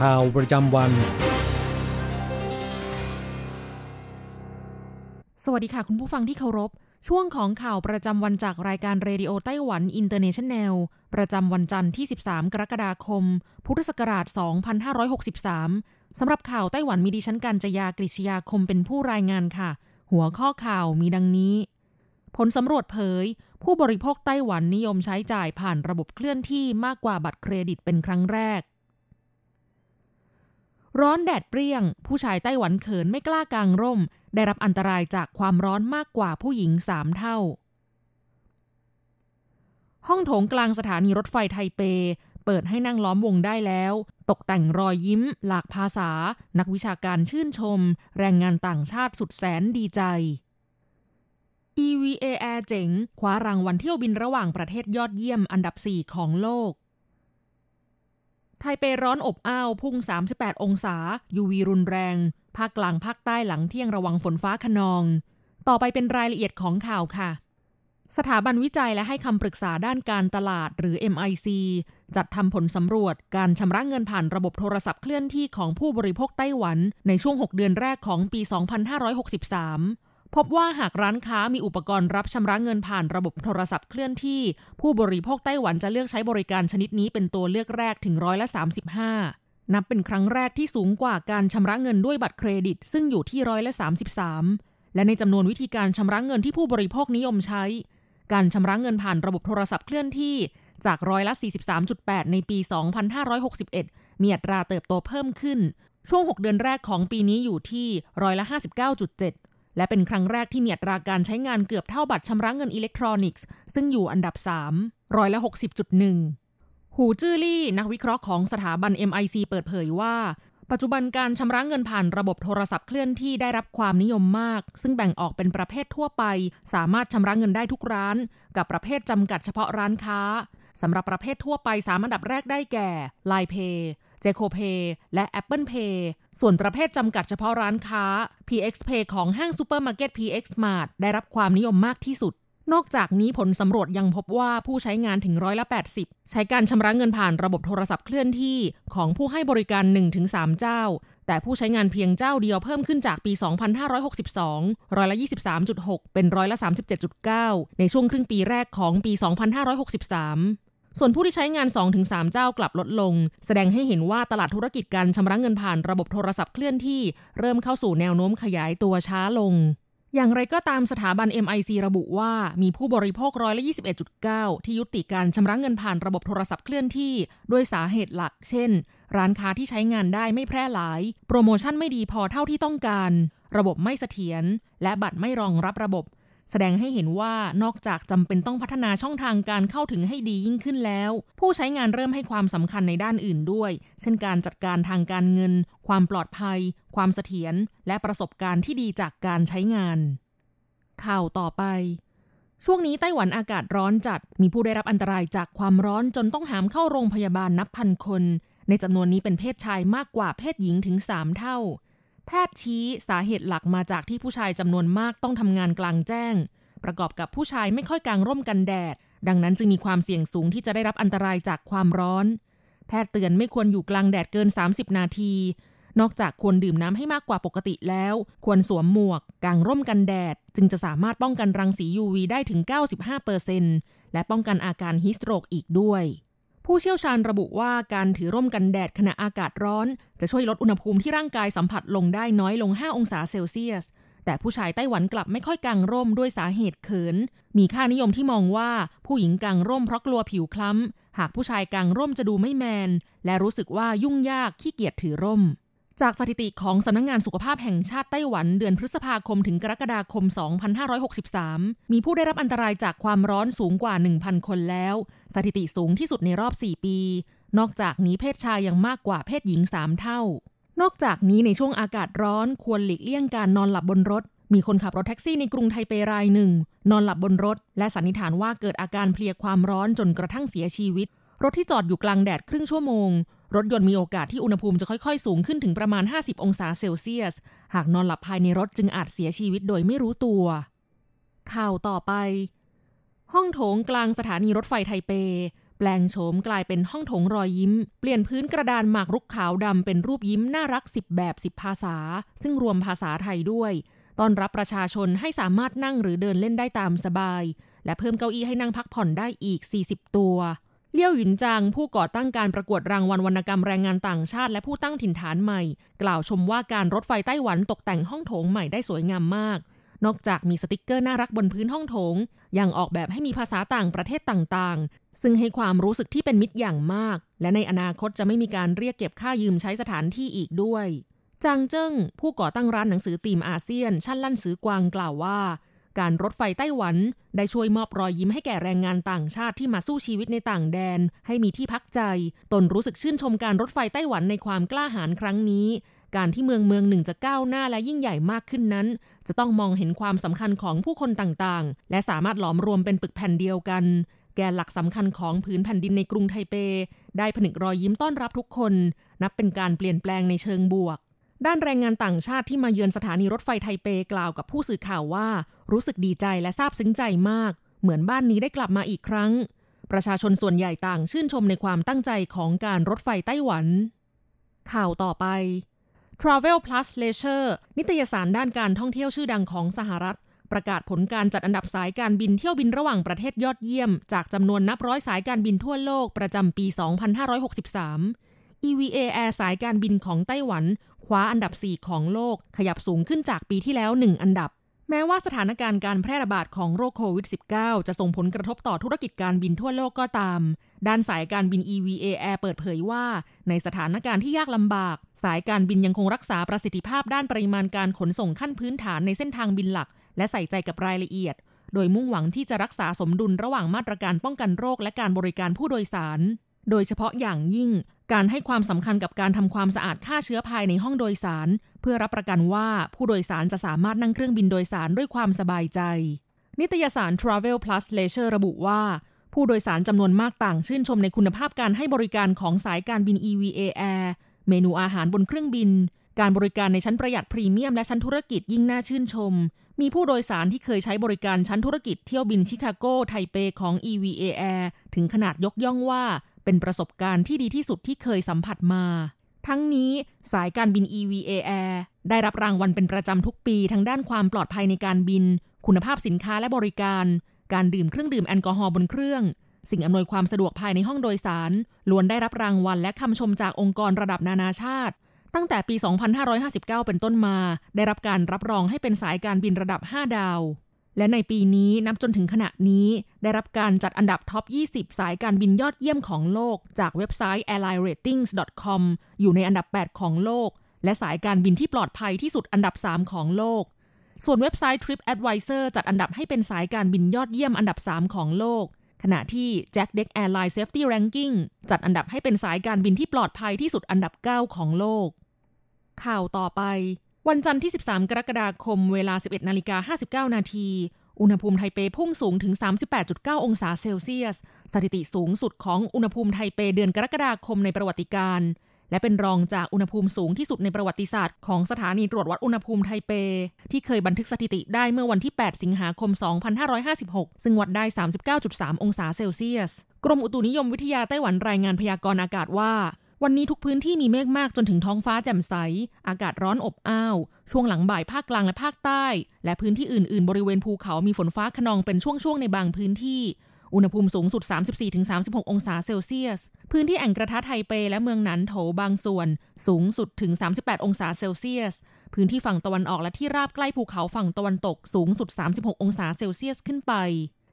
ข่าวประจำวัน สวัสดีค่ะคุณผู้ฟังที่เคารพ ช่วงของข่าวประจำวันจากรายการเรดิโอไต้หวันอินเตอร์เนชันแนล ประจำวันจันทร์ที่ 13 กรกฎาคม พุทธศักราช 2563 สำหรับข่าวไต้หวันมีดิฉันการจยากริชยาคมเป็นผู้รายงานค่ะ หัวข้อข่าวมีดังนี้ ผลสำรวจเผย ผู้บริโภคไต้หวันนิยมใช้จ่ายผ่านระบบเคลื่อนที่มากกว่าบัตรเครดิตเป็นครั้งแรก ร้อนแดดเปรี้ยง ผู้ชายไต้หวันเขินไม่กล้ากางร่ม ได้รับอันตรายจากความร้อนมากกว่าผู้หญิงสามเท่า ห้องโถงกลางสถานีรถไฟไทเป เปิดให้นั่งล้อมวงได้แล้ว ตกแต่งรอยยิ้ม หลากภาษา นักวิชาการชื่นชม แรงงานต่างชาติสุดแสนดีใจ EVA Air เจ๋งคว้ารางวัลเที่ยวบินระหว่างประเทศยอดเยี่ยมอันดับ 4 ของโลก ไทเปร้อนอบอ้าวพุ่ง 38 องศา UV รุนแรง ภาคกลางภาคใต้หลังเที่ยงระวังฝนฟ้าขนอง ต่อไปเป็นรายละเอียดของข่าวค่ะ สถาบันวิจัยและให้คำปรึกษาด้านการตลาดหรือ MIC จัดทำผลสำรวจการชำระเงินผ่านระบบโทรศัพท์เคลื่อนที่ของผู้บริโภคไต้หวัน ในช่วง 6 เดือนแรกของปี 2563 พบว่าหากร้านค้ามีอุปกรณ์รับชำระเงินผ่านระบบโทรศัพท์เคลื่อนที่ ผู้บริโภคไต้หวันจะเลือกใช้บริการชนิดนี้เป็นตัวเลือกแรกถึงร้อยละ 35 นับเป็นครั้งแรกที่สูงกว่าการชำระเงินด้วยบัตรเครดิต ซึ่งอยู่ที่ร้อยละ 33 และในจำนวนวิธีการชำระเงินที่ผู้บริโภคนิยมใช้ การชำระเงินผ่านระบบโทรศัพท์เคลื่อนที่จากร้อยละ 43.8 ในปี 2561 มีอัตราเติบโตเพิ่มขึ้น ช่วง 6 เดือนแรกของปีนี้อยู่ที่ร้อยละ 59.7 และเป็นครั้งแรกที่มีอัตราการใช้งานเกือบเท่าบัตรชำระเงินอิเล็กทรอนิกส์ ซึ่งอยู่อันดับ 3 ร้อยละ 60.1 หูจื้อลี่ นักวิเคราะห์ของสถาบัน MIC เปิดเผยว่า ปัจจุบันการชำระเงินผ่านระบบโทรศัพท์เคลื่อนที่ได้รับความนิยมมาก ซึ่งแบ่งออกเป็นประเภททั่วไป สามารถชำระเงินได้ทุกร้าน กับประเภทจำกัดเฉพาะร้านค้าสำหรับประเภททั่วไปสามอันดับแรกได้แก่ Line Pay j a c o Pay และ Apple Pay ส่วนประเภทจำกัดเฉพาะร้านค้า PX Pay ของห้างซูเปอร์มาร์เก็ต PX Mart ได้รับความนิยมมากที่สุด นอกจากนี้ผลสำรวจยังพบว่าผู้ใช้งานถึงร้อยละ 80 ใช้การชำระเงินผ่านระบบโทรศัพท์เคลื่อนที่ของผู้ให้บริการ 1-3 เจ้า แต่ผู้ใช้งานเพียงเจ้าเดียวเพิ่มขึ้นจากปี 2562 ร้อยละ 23.6 เป็นร้อยละ 37.9 ในช่วงครึ่งปีแรกของปี 2563 ส่วนผู้ที่ใช้งาน 2-3 เจ้ากลับลดลง แสดงให้เห็นว่าตลาดธุรกิจการชำระเงินผ่านระบบโทรศัพท์เคลื่อนที่ เริ่มเข้าสู่แนวโน้มขยายตัวช้าลงอย่างไรก็ตามสถาบัน MIC ระบุว่ามีผู้บริโภคร้อยละ21.9 ที่ยุติการชำระเงินผ่านระบบโทรศัพท์เคลื่อนที่ ด้วยสาเหตุหลัก เช่น ร้านค้าที่ใช้งานได้ไม่แพร่หลาย โปรโมชั่นไม่ดีพอเท่าที่ต้องการ ระบบไม่เสถียร และบัตรไม่รองรับระบบ แสดงให้เห็นว่านอกจากจำเป็นต้องพัฒนาช่องทางการเข้าถึงให้ดียิ่งขึ้นแล้ว ผู้ใช้งานเริ่มให้ความสำคัญในด้านอื่นด้วย เช่นการจัดการทางการเงิน ความปลอดภัย ความเสถียรและประสบการณ์ที่ดีจากการใช้งาน ข่าวต่อไปช่วงนี้ไต้หวันอากาศร้อนจัด มีผู้ได้รับอันตรายจากความร้อนจนต้องหามเข้าโรงพยาบาลนับพันคน ในจำนวนนี้เป็นเพศชายมากกว่าเพศหญิงถึง 3 เท่า แพทย์ชี้สาเหตุหลักมาจากที่ผู้ชายจำนวนมากต้องทำงานกลางแจ้ง ประกอบกับผู้ชายไม่ค่อยกางร่มกันแดด ดังนั้นจึงมีความเสี่ยงสูงที่จะได้รับอันตรายจากความร้อน แพทย์เตือนไม่ควรอยู่กลางแดดเกิน 30 นาที นอกจากควรดื่มน้ำให้มากกว่าปกติแล้ว ควรสวมหมวก กางร่มกันแดด จึงจะสามารถป้องกันรังสี UV ได้ถึง 95%และป้องกันอาการฮิสโตรกอีกด้วย ผู้เชี่ยวชาญระบุว่าการถือร่มกันแดดขณะอากาศร้อน จะช่วยลดอุณหภูมิที่ร่างกายสัมผัสลงได้น้อยลง 5 องศาเซลเซียส แต่ผู้ชายไต้หวันกลับไม่ค่อยกางร่มด้วยสาเหตุเขิน มีค่านิยมที่มองว่าผู้หญิงกางร่มเพราะกลัวผิวคล้ำ หากผู้ชายกางร่มจะดูไม่แมน และรู้สึกว่ายุ่งยากขี้เกียจถือร่ม จากสถิติของสำนักงงานสุขภาพแห่งชาติไต้หวันเดือนพฤษภาคมถึงกรกฎาคม 2563 มีผู้ได้รับอันตรายจากความร้อนสูงกว่า 1,000 คนแล้ว สถิติสูงที่สุดในรอบ 4 ปี นอกจากนี้เพศชายยังมากกว่าเพศหญิง 3 เท่า นอกจากนี้ในช่วงอากาศร้อนควรหลีกเลี่ยงการนอนหลับบนรถ มีคนขับรถแท็กซี่ในกรุงไทเปรายหนึ่ง นอนหลับบนรถ และสันนิษฐานว่าเกิดอาการเพลียความร้อนจนกระทั่งเสียชีวิตรถที่จอดอยู่กลางแดดครึ่งชั่วโมง รถยนต์มีโอกาสที่อุณหภูมิจะค่อยๆ สูงขึ้นถึงประมาณ 50 องศาเซลเซียส หากนอนหลับภายในรถจึงอาจเสียชีวิตโดยไม่รู้ตัว ข่าวต่อไป ห้องโถงกลางสถานีรถไฟไทเป แปลงโฉมกลายเป็นห้องโถงรอยยิ้ม เปลี่ยนพื้นกระดานหมากรุกขาวดำเป็นรูปยิ้มน่ารักสิบแบบสิบภาษา ซึ่งรวมภาษาไทยด้วยต้อนรับประชาชนให้สามารถนั่งหรือเดินเล่นได้ตามสบาย และเพิ่มเก้าอี้ให้นั่งพักผ่อนได้อีก 40 ตัว เลี่ยวหยุนจางผู้ก่อตั้งการประกวดรางวัลวรรณกรรมแรงงานต่างชาติ และผู้ตั้งถิ่นฐานใหม่ กล่าวชมว่าการรถไฟไต้หวันตกแต่งห้องโถงใหม่ได้สวยงามมาก นอกจากมีสติกเกอร์น่ารักบนพื้นห้องโถง ยังออกแบบให้มีภาษาต่างประเทศต่างๆ ซึ่งให้ความรู้สึกที่เป็นมิตรอย่างมาก และในอนาคตจะไม่มีการเรียกเก็บค่ายืมใช้สถานที่อีกด้วยจางเจิ้งผู้ก่อตั้งร้านหนังสือธีมอาเซียน ชั่นลั่นซือกวางกล่าวว่า การรถไฟไต้หวัน ได้ช่วยมอบรอยยิ้มให้แก่แรงงานต่างชาติที่มาสู้ชีวิตในต่างแดน ให้มีที่พักใจ ตนรู้สึกชื่นชมการรถไฟไต้หวันในความกล้าหาญครั้งนี้ การที่เมืองเมืองหนึ่งจะก้าวหน้าและยิ่งใหญ่มากขึ้นนั้น จะต้องมองเห็นความสำคัญของผู้คนต่างๆ และสามารถหลอมรวมเป็นปึกแผ่นเดียวกันแกนหลักสำคัญของผืนแผ่นดินในกรุงไทเป ได้ผนึกรอยยิ้มต้อนรับทุกคน นับเป็นการเปลี่ยนแปลงในเชิงบวก ด้านแรงงานต่างชาติที่มาเยือนสถานีรถไฟไทเปกล่าวกับผู้สื่อข่าวว่า รู้สึกดีใจและซาบซึ้งใจมาก เหมือนบ้านนี้ได้กลับมาอีกครั้ง ประชาชนส่วนใหญ่ต่างชื่นชมในความตั้งใจของการรถไฟไต้หวัน ข่าวต่อไป Travel Plus Leisure นิตยสารด้านการท่องเที่ยวชื่อดังของสหรัฐ ประกาศผลการจัดอันดับสายการบินเที่ยวบินระหว่างประเทศยอดเยี่ยม จากจำนวนนับร้อยสายการบินทั่วโลกประจำปี 2563 EVA Air สายการบินของไต้หวัน คว้าอันดับ 4 ของโลก ขยับสูงขึ้นจากปีที่แล้ว 1 อันดับ แม้ว่าสถานการณ์การแพร่ระบาดของโรคโควิด -19 จะส่งผลกระทบต่อธุรกิจการบินทั่วโลกก็ตาม ด้านสายการบิน EVA Air เปิดเผยว่า ในสถานการณ์ที่ยากลำบาก สายการบินยังคงรักษาประสิทธิภาพด้านปริมาณการขนส่งขั้นพื้นฐานในเส้นทางบินหลัก และใส่ใจกับรายละเอียดโดยมุ่งหวังที่จะรักษาสมดุลระหว่างมาตรการป้องกันโรคและการบริการผู้โดยสาร โดยเฉพาะอย่างยิ่ง การให้ความสำคัญกับการทำความสะอาดฆ่าเชื้อภายในห้องโดยสาร เพื่อรับประกันว่าผู้โดยสารจะสามารถนั่งเครื่องบินโดยสารด้วยความสบายใจ นิตยสาร Travel Plus Leisure ระบุว่า ผู้โดยสารจำนวนมากต่างชื่นชมในคุณภาพการให้บริการของสายการบิน EVA Air เมนูอาหารบนเครื่องบิน การบริการในชั้นประหยัดพรีเมียมและชั้นธุรกิจยิ่งน่าชื่นชม มีผู้โดยสารที่เคยใช้บริการชั้นธุรกิจเที่ยวบินชิคาโกไทเปของ EVA Air ถึงขนาดยกย่องว่า เป็นประสบการณ์ที่ดีที่สุดที่เคยสัมผัสมา ทั้งนี้สายการบิน EVA Air ได้รับรางวัลเป็นประจำทุกปีทั้งด้านความปลอดภัยในการบิน คุณภาพสินค้าและบริการ การดื่มเครื่องดื่มแอลกอฮอล์บนเครื่อง สิ่งอำนวยความสะดวกภายในห้องโดยสาร ล้วนได้รับรางวัลและคำชมจากองค์กรระดับนานาชาติ ตั้งแต่ปี 2559 เป็นต้นมา ได้รับการรับรองให้เป็นสายการบินระดับ 5 ดาว และในปีนี้นับจนถึงขณะนี้ได้รับการจัดอันดับท็อป 20 สายการบินยอดเยี่ยมของโลก จากเว็บไซต์ airlineratings.com อยู่ในอันดับ 8 ของโลก และสายการบินที่ปลอดภัยที่สุดอันดับ 3 ของโลก ส่วนเว็บไซต์ TripAdvisor จัดอันดับให้เป็นสายการบินยอดเยี่ยมอันดับ 3 ของโลก ขณะที่ Jack Deck Airline Safety Ranking จัดอันดับให้เป็นสายการบินที่ปลอดภัยที่สุดอันดับ 9 ของโลก ข่าวต่อไป วันจันทร์ที่ 13 กรกฎาคมเวลา 11นาฬิกา59 นาทีอุณหภูมิไทเปพุ่งสูงถึง 38.9 องศาเซลเซียส สถิติสูงสุดของอุณหภูมิไทเปเดือนกรกฎาคมในประวัติการ และเป็นรองจากอุณหภูมิสูงที่สุดในประวัติศาสตร์ของสถานีตรวจวัดอุณหภูมิไทเป ที่เคยบันทึกสถิติได้เมื่อวันที่ 8 สิงหาคม 2556 ซึ่งวัดได้ 39.3 องศาเซลเซียส กรมอุตุนิยมวิทยาไต้หวันรายงานพยากรณ์อากาศว่า วันนี้ทุกพื้นที่มีเมฆมากจนถึงท้องฟ้าแจ่มใส อากาศร้อนอบอ้าว ช่วงหลังบ่ายภาคกลางและภาคใต้ และพื้นที่อื่น ๆ บริเวณภูเขามีฝนฟ้าขนองเป็นช่วง ๆ ในบางพื้นที่ อุณหภูมิสูงสุด 34-36 องศาเซลเซียส พื้นที่แอ่งกระทะไทเปและเมืองหนันโถบางส่วน สูงสุดถึง 38 องศาเซลเซียส พื้นที่ฝั่งตะวันออกและที่ราบใกล้ภูเขาฝั่งตะวันตกสูงสุด 36 องศาเซลเซียสขึ้นไป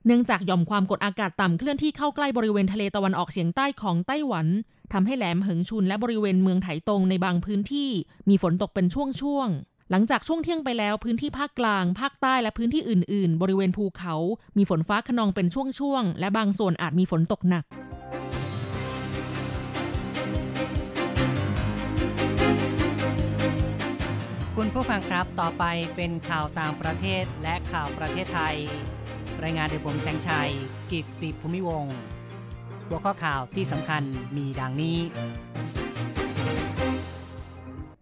เนื่องจากหย่อมความกดอากาศต่ำเคลื่อนที่เข้าใกล้บริเวณทะเลตะวันออกเฉียงใต้ของไต้หวัน ทำให้แหลมเหิงชุนและบริเวณเมืองไถตงในบางพื้นที่ มีฝนตกเป็นช่วงๆหลังจากช่วงเที่ยงไปแล้วพื้นที่ภาคกลาง ภาคใต้และพื้นที่อื่น ๆ บริเวณภูเขา มีฝนฟ้าขนองเป็นช่วง ๆ และบางส่วนอาจมีฝนตกหนัก คุณผู้ฟังครับต่อไปเป็นข่าวต่างประเทศและข่าวประเทศไทย รายงานโดยผมแสงชัย กิตติภูมิวงศ์ หัวข้อข่าวที่สำคัญมีดังนี้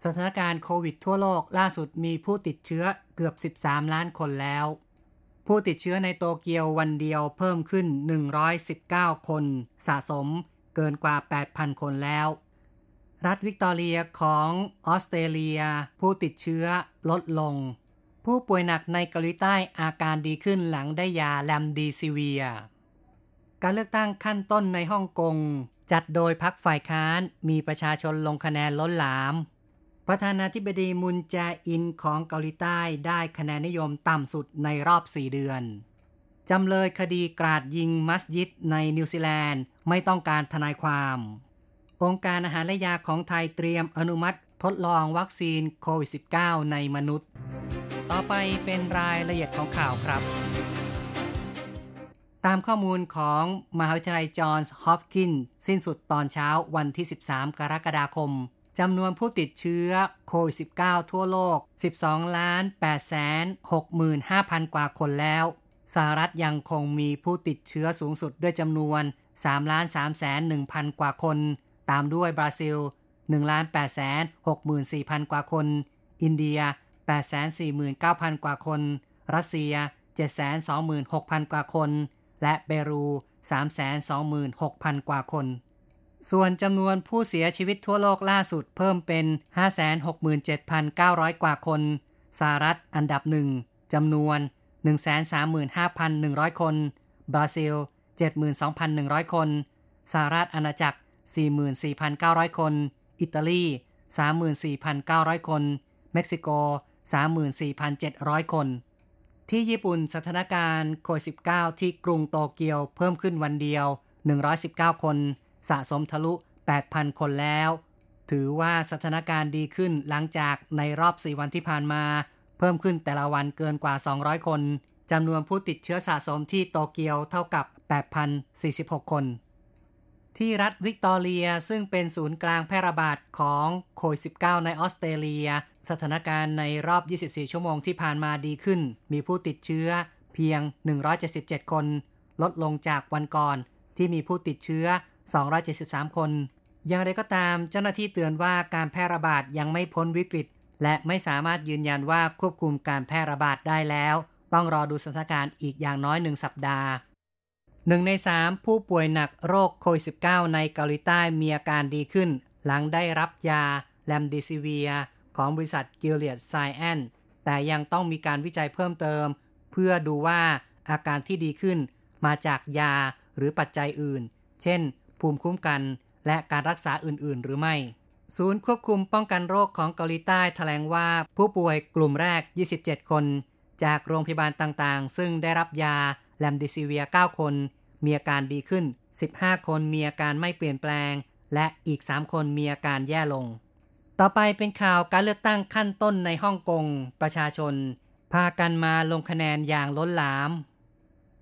สถานการณ์โควิดทั่วโลกล่าสุดมีผู้ติดเชื้อเกือบ 13 ล้านคนแล้ว ผู้ติดเชื้อในโตเกียววันเดียวเพิ่มขึ้น 119 คน สะสมเกินกว่า 8,000 คนแล้ว รัฐวิกตอเรียของออสเตรเลีย ผู้ติดเชื้อลดลง ผู้ป่วยหนักในเกาหลีใต้อาการดีขึ้นหลังได้ยาเรมเดซิเวียร์ การเลือกตั้งขั้นต้นในฮ่องกง จัดโดยพรรคฝ่ายค้านมีประชาชนลงคะแนนล้นหลาม ประธานาธิบดีมุนแจอินของเกาหลีใต้ได้คะแนนนิยมต่ำสุดในรอบ 4 เดือน จำเลยคดีกราดยิงมัสยิดในนิวซีแลนด์ไม่ต้องการทนายความ องค์การอาหารและยาของไทยเตรียมอนุมัติทดลองวัคซีนโควิด -19 ในมนุษย์ ต่อไปเป็นรายละเอียดของข่าวครับ ตามข้อมูลของมหาวิทยาลัยจอห์นส์ฮอปกินสิ้นสุดตอนเช้าวันที่ 13 กรกฎาคมจำนวนผู้ติดเชื้อโควิด -19 ทั่วโลก 12 ล้าน8แสน65,000 กว่าคนแล้ว สหรัฐยังคงมีผู้ติดเชื้อสูงสุดด้วยจำนวน3ล้าน3แสน1,000 กว่าคน ตามด้วยบราซิล1ล้าน8แสน64,000 กว่าคน อินเดีย8แสน49,000 กว่าคน รัสเซีย7แสน26,000 กว่าคน และเปรู 326,000 กว่าคน ส่วนจำนวนผู้เสียชีวิตทั่วโลกล่าสุดเพิ่มเป็น 567,900 กว่าคนสหรัฐอันดับหนึ่งจำนวน 135,100 คน บราซิล 72,100 คน สหรัฐอาณาจักร 44,900 คน อิตาลี 34,900 คน เม็กซิโก 34,700 คน ที่ญี่ปุ่นสถานการณ์โควิด -19 ที่กรุงโตเกียวเพิ่มขึ้นวันเดียว 119 คน สะสมทะลุ 8,000 คนแล้ว ถือว่าสถานการณ์ดีขึ้นหลังจากในรอบ 4 วันที่ผ่านมา เพิ่มขึ้นแต่ละวันเกินกว่า 200 คนจำนวนผู้ติดเชื้อสะสมที่โตเกียวเท่ากับ 8,046 คน ที่รัฐวิกตอเรียซึ่งเป็นศูนย์กลางแพร่ระบาดของโควิด -19 ในออสเตรเลีย สถานการณ์ในรอบ 24 ชั่วโมงที่ผ่านมาดีขึ้น มีผู้ติดเชื้อเพียง 177 คน ลดลงจากวันก่อนที่มีผู้ติดเชื้อ 273 คน อย่างไรก็ตามเจ้าหน้าที่เตือนว่าการแพร่ระบาดยังไม่พ้นวิกฤต และไม่สามารถยืนยันว่าควบคุมการแพร่ระบาดได้แล้ว ต้องรอดูสถานการณ์อีกอย่างน้อยหนึ่งสัปดาห์ หนึ่งในสามผู้ป่วยหนักโรคโควิด -19 ในเกาหลีใต้มีอาการดีขึ้น หลังได้รับยาเรมเดซิเวียร์ ของบริษัทกิลเลียดไซแอนซ์แต่ยังต้องมีการวิจัยเพิ่มเติม เพื่อดูว่าอาการที่ดีขึ้น มาจากยาหรือปัจจัยอื่น เช่น ภูมิคุ้มกัน และการรักษาอื่นๆ หรือไม่ ศูนย์ควบคุมป้องกันโรคของเกาหลีใต้แถลงว่าผู้ป่วยกลุ่มแรก 27 คน จากโรงพยาบาลต่างๆ ซึ่งได้รับยา เรมเดซิเวียร์ 9 คน มีอาการดีขึ้น 15 คนมีอาการไม่เปลี่ยนแปลง และอีก 3 คนมีอาการแย่ลง ต่อไปเป็นข่าวการเลือกตั้งขั้นต้นในฮ่องกง ประชาชน พากันมาลงคะแนนอย่างล้นหลาม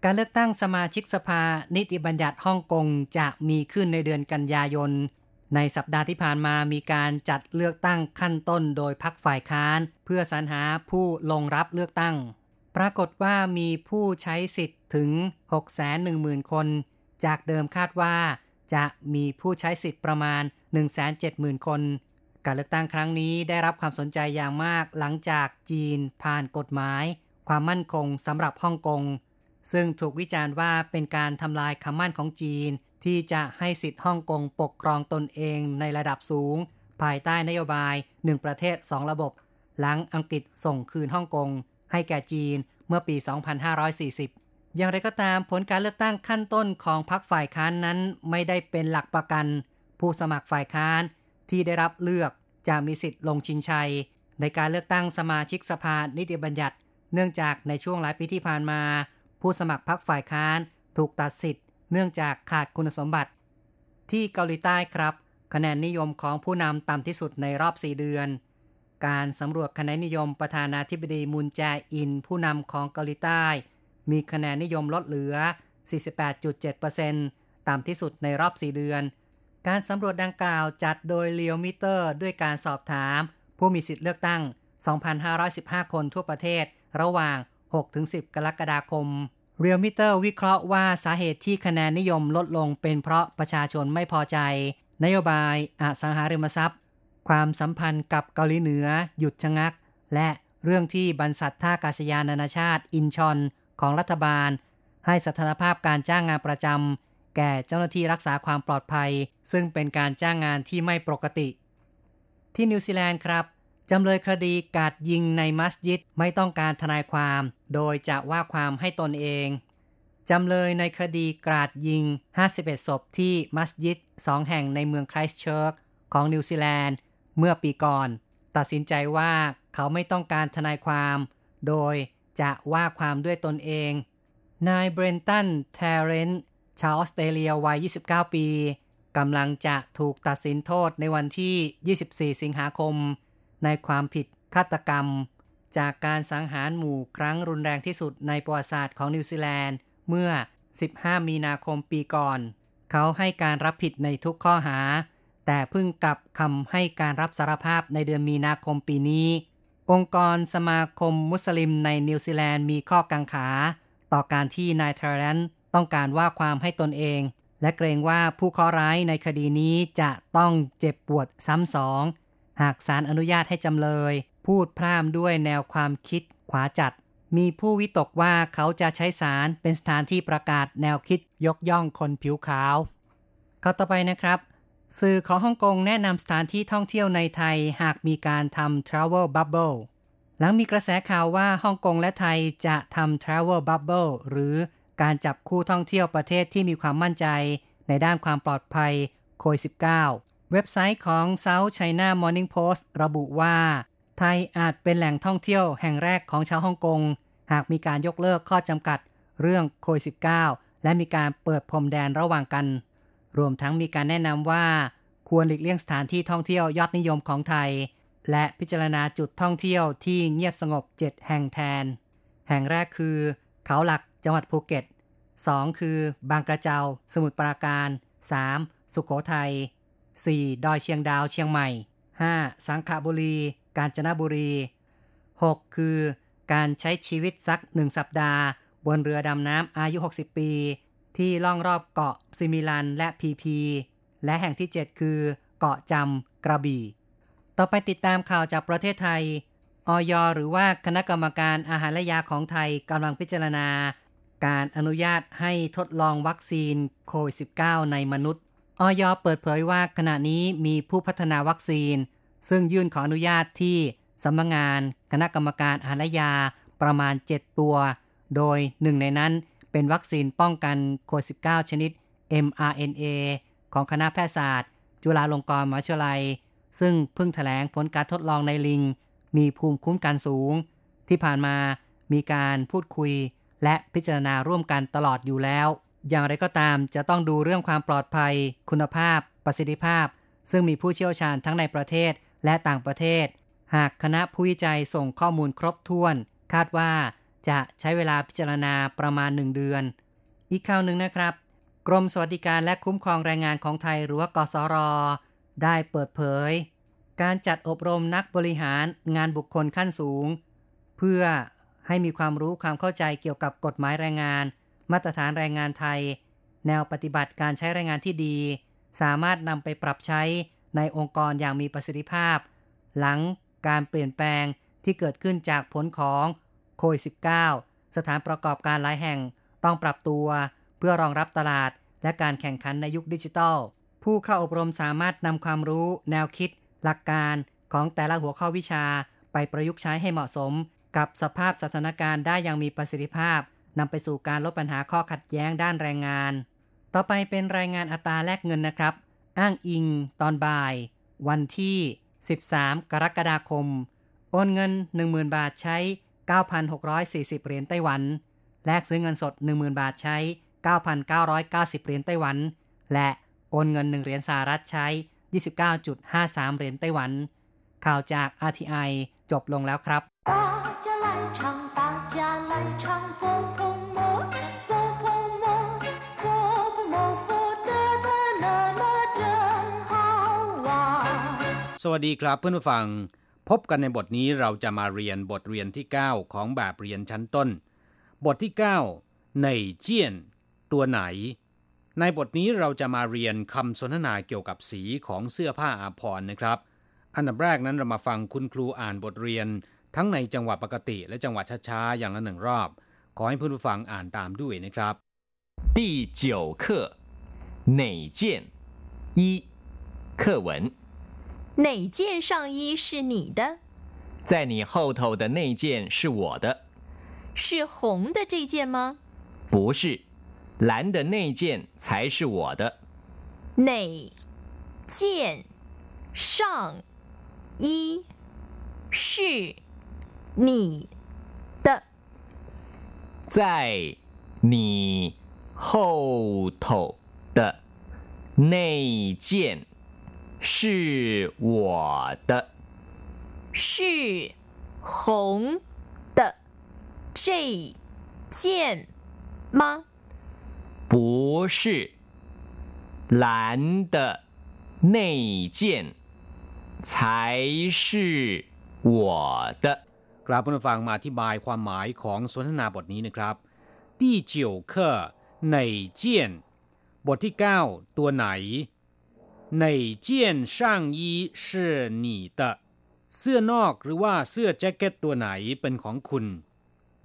การเลือกตั้งสมาชิกสภานิติบัญญัติฮ่องกงจะมีขึ้นในเดือนกันยายน ในสัปดาห์ที่ผ่านมามีการจัดเลือกตั้งขั้นต้นโดยพักฝ่ายค้าน เพื่อสรรหาผู้ลงรับเลือกตั้ง ปรากฏว่ามีผู้ใช้สิทธิ ถึง 610,000 คน จากเดิมคาดว่า จะมีผู้ใช้สิทธิ์ประมาณ 170,000 คน การเลือกตั้งครั้งนี้ได้รับความสนใจอย่างมากหลังจากจีนผ่านกฎหมาย ความมั่นคงสำหรับฮ่องกง ซึ่งถูกวิจารณ์ว่าเป็นการทำลายคำมั่นของจีน ที่จะให้สิทธิฮ่องกงปกครองตนเองในระดับสูง ภายใต้นโยบายหนึ่งประเทศสองระบบ หลังอังกฤษส่งคืนฮ่องกงให้แก่จีนเมื่อปี 2540 อย่างไรก็ตามผลการเลือกตั้งขั้นต้นของพรรคฝ่ายค้านนั้นไม่ได้เป็นหลักประกัน ผู้สมัครฝ่ายค้านที่ได้รับเลือกจะมีสิทธิ์ลงชิงชัย ในการเลือกตั้งสมาชิกสภานิติบัญญัติ เนื่องจากในช่วงหลายปีที่ผ่านมา ผู้สมัครพรรคฝ่ายค้านถูกตัดสิทธิ์ เนื่องจากขาดคุณสมบัติ ที่เกาหลีใต้ครับ คะแนนนิยมของผู้นำต่ำที่สุดในรอบ 4 เดือน การสำรวจคะแนนนิยมประธานาธิบดีมุนแจอินผู้นำของเกาหลีใต้ มีคะแนนนิยมลดเหลือ 48.7%ต่ำที่สุดในรอบ 4 เดือน การสำรวจดังกล่าวจัดโดยเลียวมิเตอร์ ด้วยการสอบถาม ผู้มีสิทธิ์เลือกตั้ง 2,515 คนทั่วประเทศ ระหว่าง 6-10 กรกฎาคมเรียลมิเตอร์วิเคราะห์ว่าสาเหตุที่คะแนนนิยมลดลงเป็นเพราะประชาชนไม่พอใจ นโยบายอสังหาริมทรัพย์ ความสัมพันธ์กับเกาหลีเหนือ หยุดชะงัก และเรื่องที่บรรษัทท่ากาศยานนานาชาติ อินชอน ของรัฐบาล ให้สถานภาพการจ้างงานประจำแก่เจ้าหน้าที่รักษาความปลอดภัย ซึ่งเป็นการจ้างงานที่ไม่ปกติ ที่นิวซีแลนด์ครับจำเลยคดีกราดยิงในมัสยิดไม่ต้องการทนายความ โดยจะว่าความให้ตนเองจำเลยในคดีกราดยิง 51 ศพที่มัสยิดสองแห่งในเมืองไครสต์เชิร์ชของนิวซีแลนด์ เมื่อปีก่อน ตัดสินใจว่าเขาไม่ต้องการทนายความ โดย จะว่าความด้วยตนเอง นายเบรนตันเทเรนต์ชาวออสเตรเลียวัย 29 ปีกำลังจะถูกตัดสินโทษในวันที่ 24 สิงหาคม ในความผิดฆาตกรรม จากการสังหารหมู่ครั้งรุนแรงที่สุดในประวัติศาสตร์ของนิวซีแลนด์ เมื่อ 15 มีนาคมปีก่อน เขาให้การรับผิดในทุกข้อหา แต่เพิ่งกลับคำให้การรับสารภาพในเดือนมีนาคมปีนี้ องค์กรสมาคมมุสลิมในนิวซีแลนด์มีข้อกังขา ต่อการที่นายเทเรนต้องการว่าความให้ตนเอง และเกรงว่าผู้ก่อร้ายในคดีนี้จะต้องเจ็บปวดซ้ำสอง หากศาลอนุญาตให้จำเลย พูดพร่ำด้วยแนวความคิดขวาจัด มีผู้วิตกว่าเขาจะใช้ศาลเป็นสถานที่ประกาศแนวคิดยกย่องคนผิวขาวข้อต่อไปนะครับ สื่อของฮ่องกงแนะนำสถานที่ท่องเที่ยวในไทยหากมีการทำ Travel Bubble หลังมีกระแสข่าวว่าฮ่องกงและไทยจะทำ Travel Bubble หรือการจับคู่ท่องเที่ยวประเทศที่มีความมั่นใจ ในด้านความปลอดภัยโควิด -19 เว็บไซต์ของ South China Morning Post ระบุว่า ไทยอาจเป็นแหล่งท่องเที่ยวแห่งแรกของชาวฮ่องกง หากมีการยกเลิกข้อจำกัดเรื่องโควิด -19 และมีการเปิดพรมแดนระหว่างกัน รวมทั้งมีการแนะนำว่า ควรหลีกเลี่ยงสถานที่ท่องเที่ยวยอดนิยมของไทย และพิจารณาจุดท่องเที่ยวที่เงียบสงบ 7 แห่งแทน แห่งแรกคือ เขาหลักจังหวัดภูเก็ต 2. คือบางกระเจา สมุทรปราการ 3. สุขโขทัย 4. ดอยเชียงดาวเชียงใหม่ 5. สังขละบุรี กาญจนบุรี 6. คือ การใช้ชีวิตสักหนึ่งสัปดาห์ บนเรือดำน้ำอายุ 60 ปี ที่ล่องรอบเกาะซิมิลันและพีพี และแห่งที่ 7 คือ เกาะจำกระบี่ ต่อไปติดตามข่าวจากประเทศไทยออยหรือว่าคณะกรรมการอาหารและยาของไทยกำลังพิจารณา การอนุญาตให้ทดลองวัคซีนโควิด -19 ในมนุษย์ออยเปิดเผยว่าขณะนี้มีผู้พัฒนาวัคซีน ซึ่งยื่นขออนุญาตที่สำนักงงาน คณะกรรมการอาหารและยาประมาณ 7 ตัว โดยหนึ่งในนั้น เป็นวัคซีนป้องกันโควิด -19 ชนิด mRNA ของคณะแพทยศาสตร์ จุฬาลงกรณ์มหาวิทยาลัย ซึ่งเพิ่งถแถลงผลการทดลองในลิง มีภูมิคุ้มกันสูง ที่ผ่านมามีการพูดคุย และพิจารณาร่วมกันตลอดอยู่แล้ว อย่างไรก็ตามจะต้องดูเรื่องความปลอดภัย คุณภาพ ประสิทธิภาพ ซึ่งมีผู้เชี่ยวชาญทั้งในประเทศและต่างประเทศ หากคณะผู้วิจัยส่งข้อมูลครบถ้วน คาดว่า จะใช้เวลาพิจารณาประมาณหนึ่งเดือน อีกข่าวหนึ่งนะครับ กรมสวัสดิการและคุ้มครองแรงงานของไทยหรือว่ากสร ได้เปิดเผย การจัดอบรมนักบริหารงานบุคคลขั้นสูง เพื่อให้มีความรู้ความเข้าใจเกี่ยวกับกฎหมายแรงงาน มาตรฐานแรงงานไทย แนวปฏิบัติการใช้แรงงานที่ดี สามารถนำไปปรับใช้ในองค์กรอย่างมีประสิทธิภาพ หลังการเปลี่ยนแปลงที่เกิดขึ้นจากผลของ โควิด -19 สถานประกอบการหลายแห่งต้องปรับตัวเพื่อรองรับตลาดและการแข่งขันในยุคดิจิทัล ผู้เข้าอบรมสามารถนำความรู้ แนวคิด หลักการของแต่ละหัวข้อวิชา ไปประยุกต์ใช้ให้เหมาะสม กับสภาพสถานการณ์ได้อย่างมีประสิทธิภาพนำไปสู่การลดปัญหาข้อขัดแย้งด้านแรงงาน ต่อไปเป็นรายงานอัตราแลกเงินนะครับ อ้างอิง ตอนบ่าย วันที่ 13 กรกฎาคม โอนเงิน 10,000 บาทใช้ 9,640 เหรียญไต้หวัน แลกซื้อเงินสด 10,000 บาทใช้ 9,990 เหรียญไต้หวัน และโอนเงิน 1 เหรียญสหรัฐใช้ 29.53 เหรียญไต้หวัน ข่าวจาก RTI จบลงแล้วครับสวัสดีครับเพื่อนผู้ฟัง พบกันในบทนี้เราจะมาเรียนบทเรียนที่ 9 ของแบบเรียนชั้นต้น บทที่ 9 ในเจียน ตัวไหน ในบทนี้เราจะมาเรียนคำสนทนาเกี่ยวกับสีของเสื้อผ้าอาภรณ์นะครับ อันดับแรกนั้นเรามาฟังคุณครูอ่านบทเรียน ทั้งในจังหวะปกติ และจังหวะช้าๆอย่างละหนึ่งรอบ ขอให้เพื่อนผู้ฟังอ่านตามด้วยนะครับ第九课哪件一课文 哪件上衣是你的？在你后头的那件是我的。是红的这件吗？不是，蓝的那件才是我的。哪件上衣是你的？在你后头的那件。是我的，是红的这件吗？不是，蓝的那件才是我的。กราบผู้ฟังมาอธิบายความหมายของสนทนาบทนี้นะครับที่เจียวเคอในเจียนบทที่ 9 ตัวไหน 哪件上衣是你的เสื้อนอกหรือว่าเสื้อแจ็คเก็ตตัวไหนเป็นของคุณ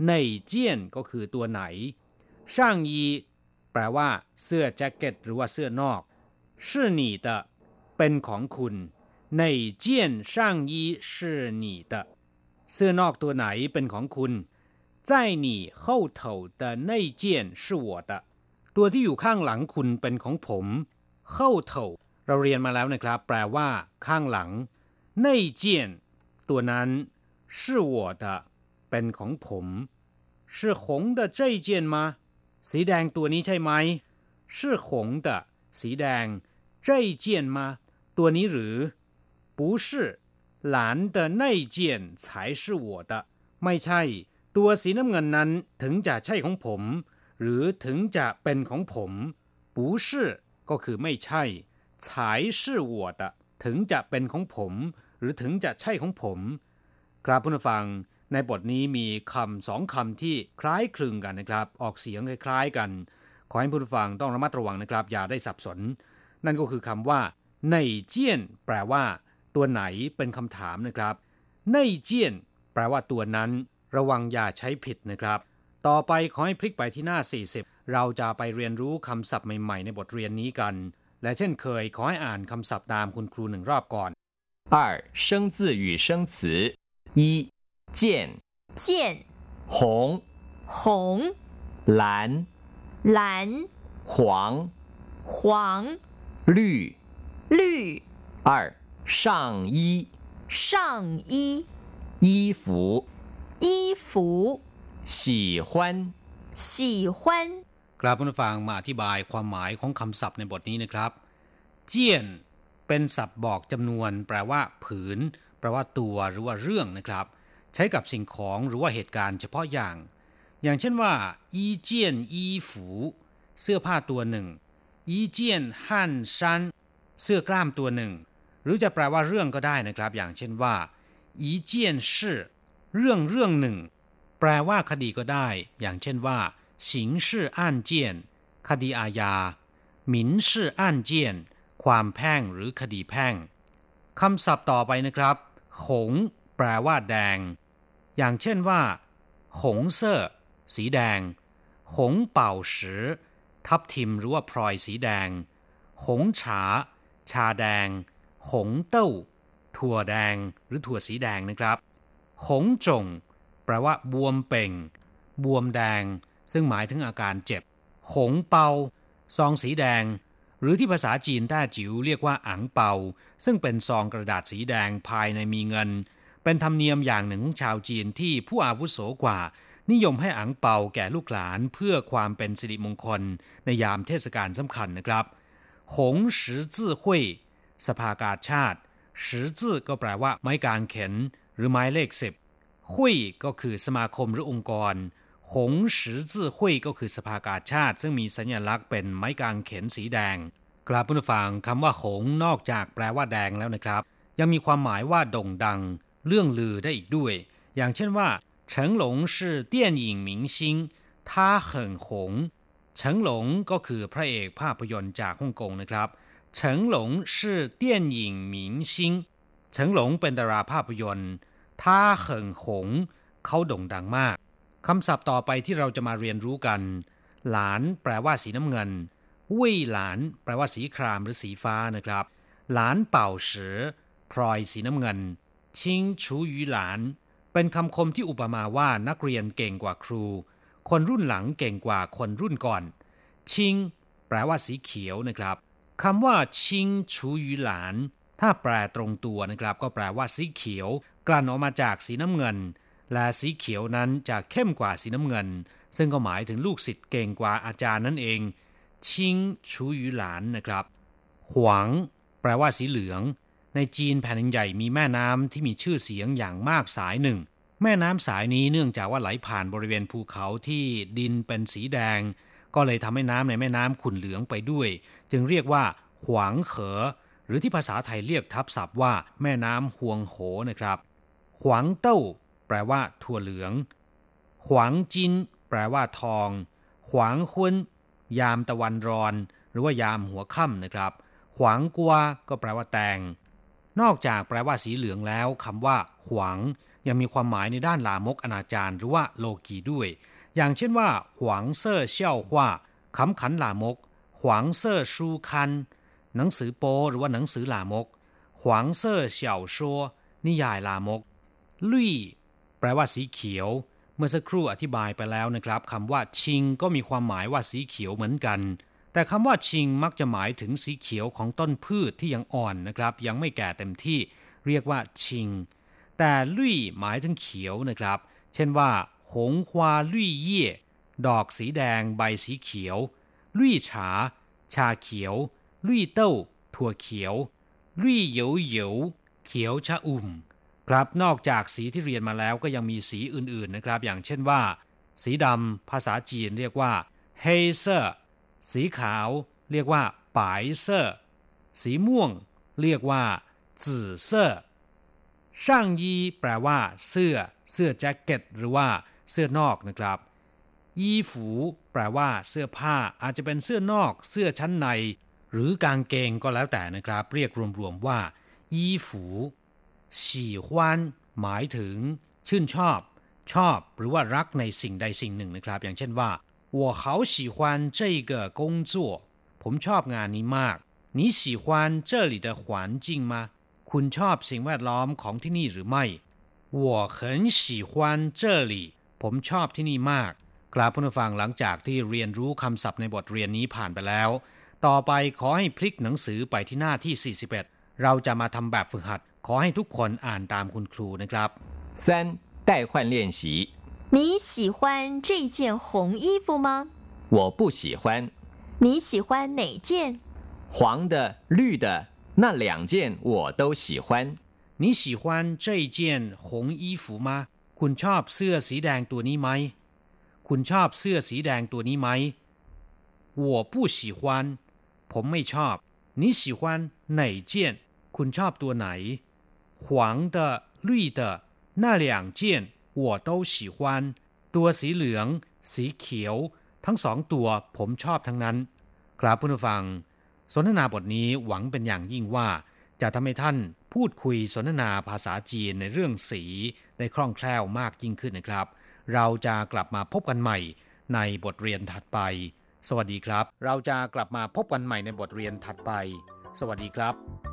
ในเจียนก็คือตัวไหนช่างยีแปลว่าเสื้อแจ็คเก็ตหรือว่าเสื้อนอก是你的เป็นของคุณในเจียนช่างยี是你的เสื้อนอกตัวไหนเป็นของคุณ在你后头的那件是我的ตัวที่อยู่ข้างหลังคุณเป็นของผม后头 เราเรียนมาแล้วนะครับ แปลว่า ข้างหลังในเจียนตัวนั้น是我的เป็นของผม是红的这件吗สีแดงตัวนี้ใช่ไหม是红的สีแดง这件吗ตัวนี้หรือ不是蓝的那件才是我的ไม่ใช่ ตัวสีน้ำเงินนั้นถึงจะใช่ของผม หรือถึงจะเป็นของผม不是ก็คือไม่ใช่ 才是我的ถึงจะเป็นของผม หรือถึงจะใช่ของผมครับผู้ฟังในบทนี้มีคำสองคำที่คล้ายคลึงกันนะครับ ออกเสียงคล้ายๆกัน ขอให้ผู้ฟังต้องระมัดระวังนะครับ อย่าได้สับสน นั่นก็คือคำว่าในเจียนแปลว่า ตัวไหนเป็นคำถามนะครับในเจียนแปลว่าตัวนั้น ระวังอย่าใช้ผิดนะครับ ต่อไปขอให้พลิกไปที่หน้า 40 เราจะไปเรียนรู้คำศัพท์ใหม่ๆ ในบทเรียนนี้กัน และเช่นเคยขอให้อ่านคำศัพท์ตามคุณครูหนึ่งรอบก่อน二生字与生词一见见红红蓝蓝黄黄绿绿二上衣上衣衣服衣服喜欢喜欢 กราบผู้ฟังมาอธิบายความหมายของคำศัพท์ในบทนี้นะครับ เจียน เป็นศัพท์บอกจำนวน แปลว่า ผืน แปลว่าตัวหรือว่าเรื่องนะครับ ใช้กับสิ่งของหรือว่าเหตุการณ์เฉพาะอย่าง อย่างเช่นว่า อีเจียนอีฝู เสื้อผ้าตัวหนึ่ง อีเจียนฮั่นซันเสื้อกล้ามตัวหนึ่ง หรือจะแปลว่าเรื่องก็ได้นะครับ อย่างเช่นว่าอีเจียนชื่อเรื่องเรื่องหนึ่ง แปลว่าคดีก็ได้ อย่างเช่นว่า 刑事案件คดีอาญาหมิ่นชื่ออ่านเจียนความแพ่งหรือคดีแพ่งคำศัพท์ต่อไปนะครับ หง แปลว่าแดง อย่างเช่นว่า หงเซ่อสีแดง หงเป่าสือทับทิมหรือว่าพลอยสีแดง หงฉา ชาแดง หงเต้า ถั่วแดงหรือถั่วสีแดงนะครับ หงจง แปลว่า บวมเป่ง บวมแดง ซึ่งหมายถึงอาการเจ็บ หงเปา ซองสีแดง หรือที่ภาษาจีนแต้จิ๋วเรียกว่าอังเปา ซึ่งเป็นซองกระดาษสีแดงภายในมีเงิน เป็นธรรมเนียมอย่างหนึ่งของชาวจีนที่ผู้อาวุโสกว่า นิยมให้อังเปาแก่ลูกหลานเพื่อความเป็นสิริมงคล ในยามเทศกาลสำคัญนะครับหงสืจื่อหุยสภากาชาติสืจื่อก็แปลว่าไม้กางเขนหรือไม้เลขสิบหุยก็คือสมาคมหรือองค์กร งสืจื่อหุยก็คือสภากาชาติ ซึ่งมีสัญลักษณ์เป็นไม้กางเขนสีแดง กราบผู้ฟังคำว่าหงนอกจากแปลว่าแดงแล้วนะครับ ยังมีความหมายว่าโด่งดัง เรื่องลือได้อีกด้วย อย่างเช่นว่าเฉิงหลง是电影明星他很红เฉิงหลงก็คือพระเอกภาพยนตร์จากฮ่องกงนะครับเฉิงหลง是电影明星เฉิงหลงเป็นดาราภาพยนตร์他很红เขาโด่งดังมาก คำศัพท์ต่อไปที่เราจะมาเรียนรู้กัน หลานแปลว่าสีน้ำเงินว่ยหลาน แปลว่าสีครามหรือสีฟ้านะครับ หลานเป่าเสือพลอยสีน้ำเงิน ชิงชูยูหลาน เป็นคำคมที่อุปมาว่านักเรียนเก่งกว่าครู คนรุ่นหลังเก่งกว่าคนรุ่นก่อน ชิง แปลว่าสีเขียวนะครับคำว่าชิงชูยูหลาน ถ้าแปลตรงตัวนะครับ ก็แปลว่าสีเขียว กลั่นออกมาจากสีน้ำเงิน และสีเขียวนั้นจะเข้มกว่าสีน้ำเงิน ซึ่งก็หมายถึงลูกศิษย์เก่งกว่าอาจารย์นั่นเอง ชิงชูยูหลานนะครับหวางแปลว่าสีเหลือง ในจีนแผ่นใหญ่มีแม่น้ำที่มีชื่อเสียงอย่างมากสายหนึ่ง แม่น้ำสายนี้เนื่องจากว่าไหลผ่านบริเวณภูเขาที่ดินเป็นสีแดง ก็เลยทำให้น้ำในแม่น้ำขุ่นเหลืองไปด้วย จึงเรียกว่าหวางเหอหรือที่ภาษาไทยเรียกทับศัพท์ว่า แม่น้ำหวงโหนะครับหวางเต้า แปลว่า ถั่วเหลืองหวางจิน แปลว่าทองหวางคุนยามตะวันรอน หรือว่ายามหัวค่ำนะครับ ขวางกัว ก็แปลว่าแตง นอกจากแปลว่าสีเหลืองแล้วคำว่า ขวางยังมีความหมายในด้านลามกอนาจารหรือว่าโลกีด้วย อย่างเช่นว่า ขวางเซ่อเชี่ยวฮว่าคำขันลามก ขวางเซ่อชูคัน หนังสือโปหรือว่าหนังสือลามก ขวางเซ่อเสี่ยวชัวนิยายลามก ลุย ปลว่าสีเขียว เมื่อสักครู่อธิบายไปแล้วนะครับคำว่าชิงก็มีความหมายว่าสีเขียวเหมือนกัน แต่คำว่าชิงมักจะหมายถึงสีเขียวของต้นพืชที่ยังอ่อนนะครับ ยังไม่แก่เต็มที่ เรียกว่าชิง แต่ลุยหมายถึงเขียวนะครับ เช่นว่า หงฮวาลุยเย่ดอกสีแดง ใบสีเขียวลุยฉา ชาเขียวลุยเต้าถั่วเขียวลุยเหยวเหยวเขียวชะอุ่ม ครับนอกจากสีที่เรียนมาแล้วก็ยังมีสีอื่นๆนะครับ อย่างเช่นว่า สีดำภาษาจีนเรียกว่าเฮเซอร์สีขาวเรียกว่า 白色 สีม่วงเรียกว่า 紫色 上衣 แปลว่า เสื้อ เสื้อแจ็คเก็ต หรือว่าเสื้อนอกนะครับ 衣服 แปลว่า เสื้อผ้าอาจจะเป็นเสื้อนอก เสื้อชั้นใน หรือกางเกงก็แล้วแต่นะครับ เรียกรวมๆว่า ยีฝู ฉี่ฮวานหมายถึง ชื่นชอบ ชอบ หรือว่ารักในสิ่งใดสิ่งหนึ่งนะครับ อย่างเช่นว่า我好喜欢这个工作ผมชอบงานนี้มาก你喜欢这里的环境吗คุณชอบสิ่งแวดล้อมของที่นี่หรือไม่我很喜欢这里ผมชอบที่นี่มากกราบผู้ฟังหลังจากที่เรียนรู้คำศัพท์ในบทเรียนนี้ผ่านไปแล้ว ต่อไปขอให้พลิกหนังสือไปที่หน้าที่ 41 เราจะมาทำแบบฝึกหัด ขอให้ทุกคนอ่านตามคุณครูนะครับ 三代换练习，你喜欢这件红衣服吗？我不喜欢你喜欢哪件？黄的、绿的那两件我都喜欢。你喜欢这件红衣服吗คุณชอบเสื้อสีแดงตัวนี้ไหม คุณชอบเสื้อสีแดงตัวนี้ไหม我不喜欢ผมไม่ชอบ你喜欢哪件คุณชอบตัวไหน 黄的绿的那两件我都喜欢ตัวสีเหลือง สีเขียว ทั้งสองตัวผมชอบทั้งนั้น ครับผู้ฟัง สนทนาบทนี้หวังเป็นอย่างยิ่งว่า จะทำให้ท่านพูดคุยสนทนาภาษาจีนในเรื่องสีได้คล่องแคล่วมากยิ่งขึ้นนะครับ เราจะกลับมาพบกันใหม่ในบทเรียนถัดไป สวัสดีครับ เราจะกลับมาพบกันใหม่ในบทเรียนถัดไป สวัสดีครับ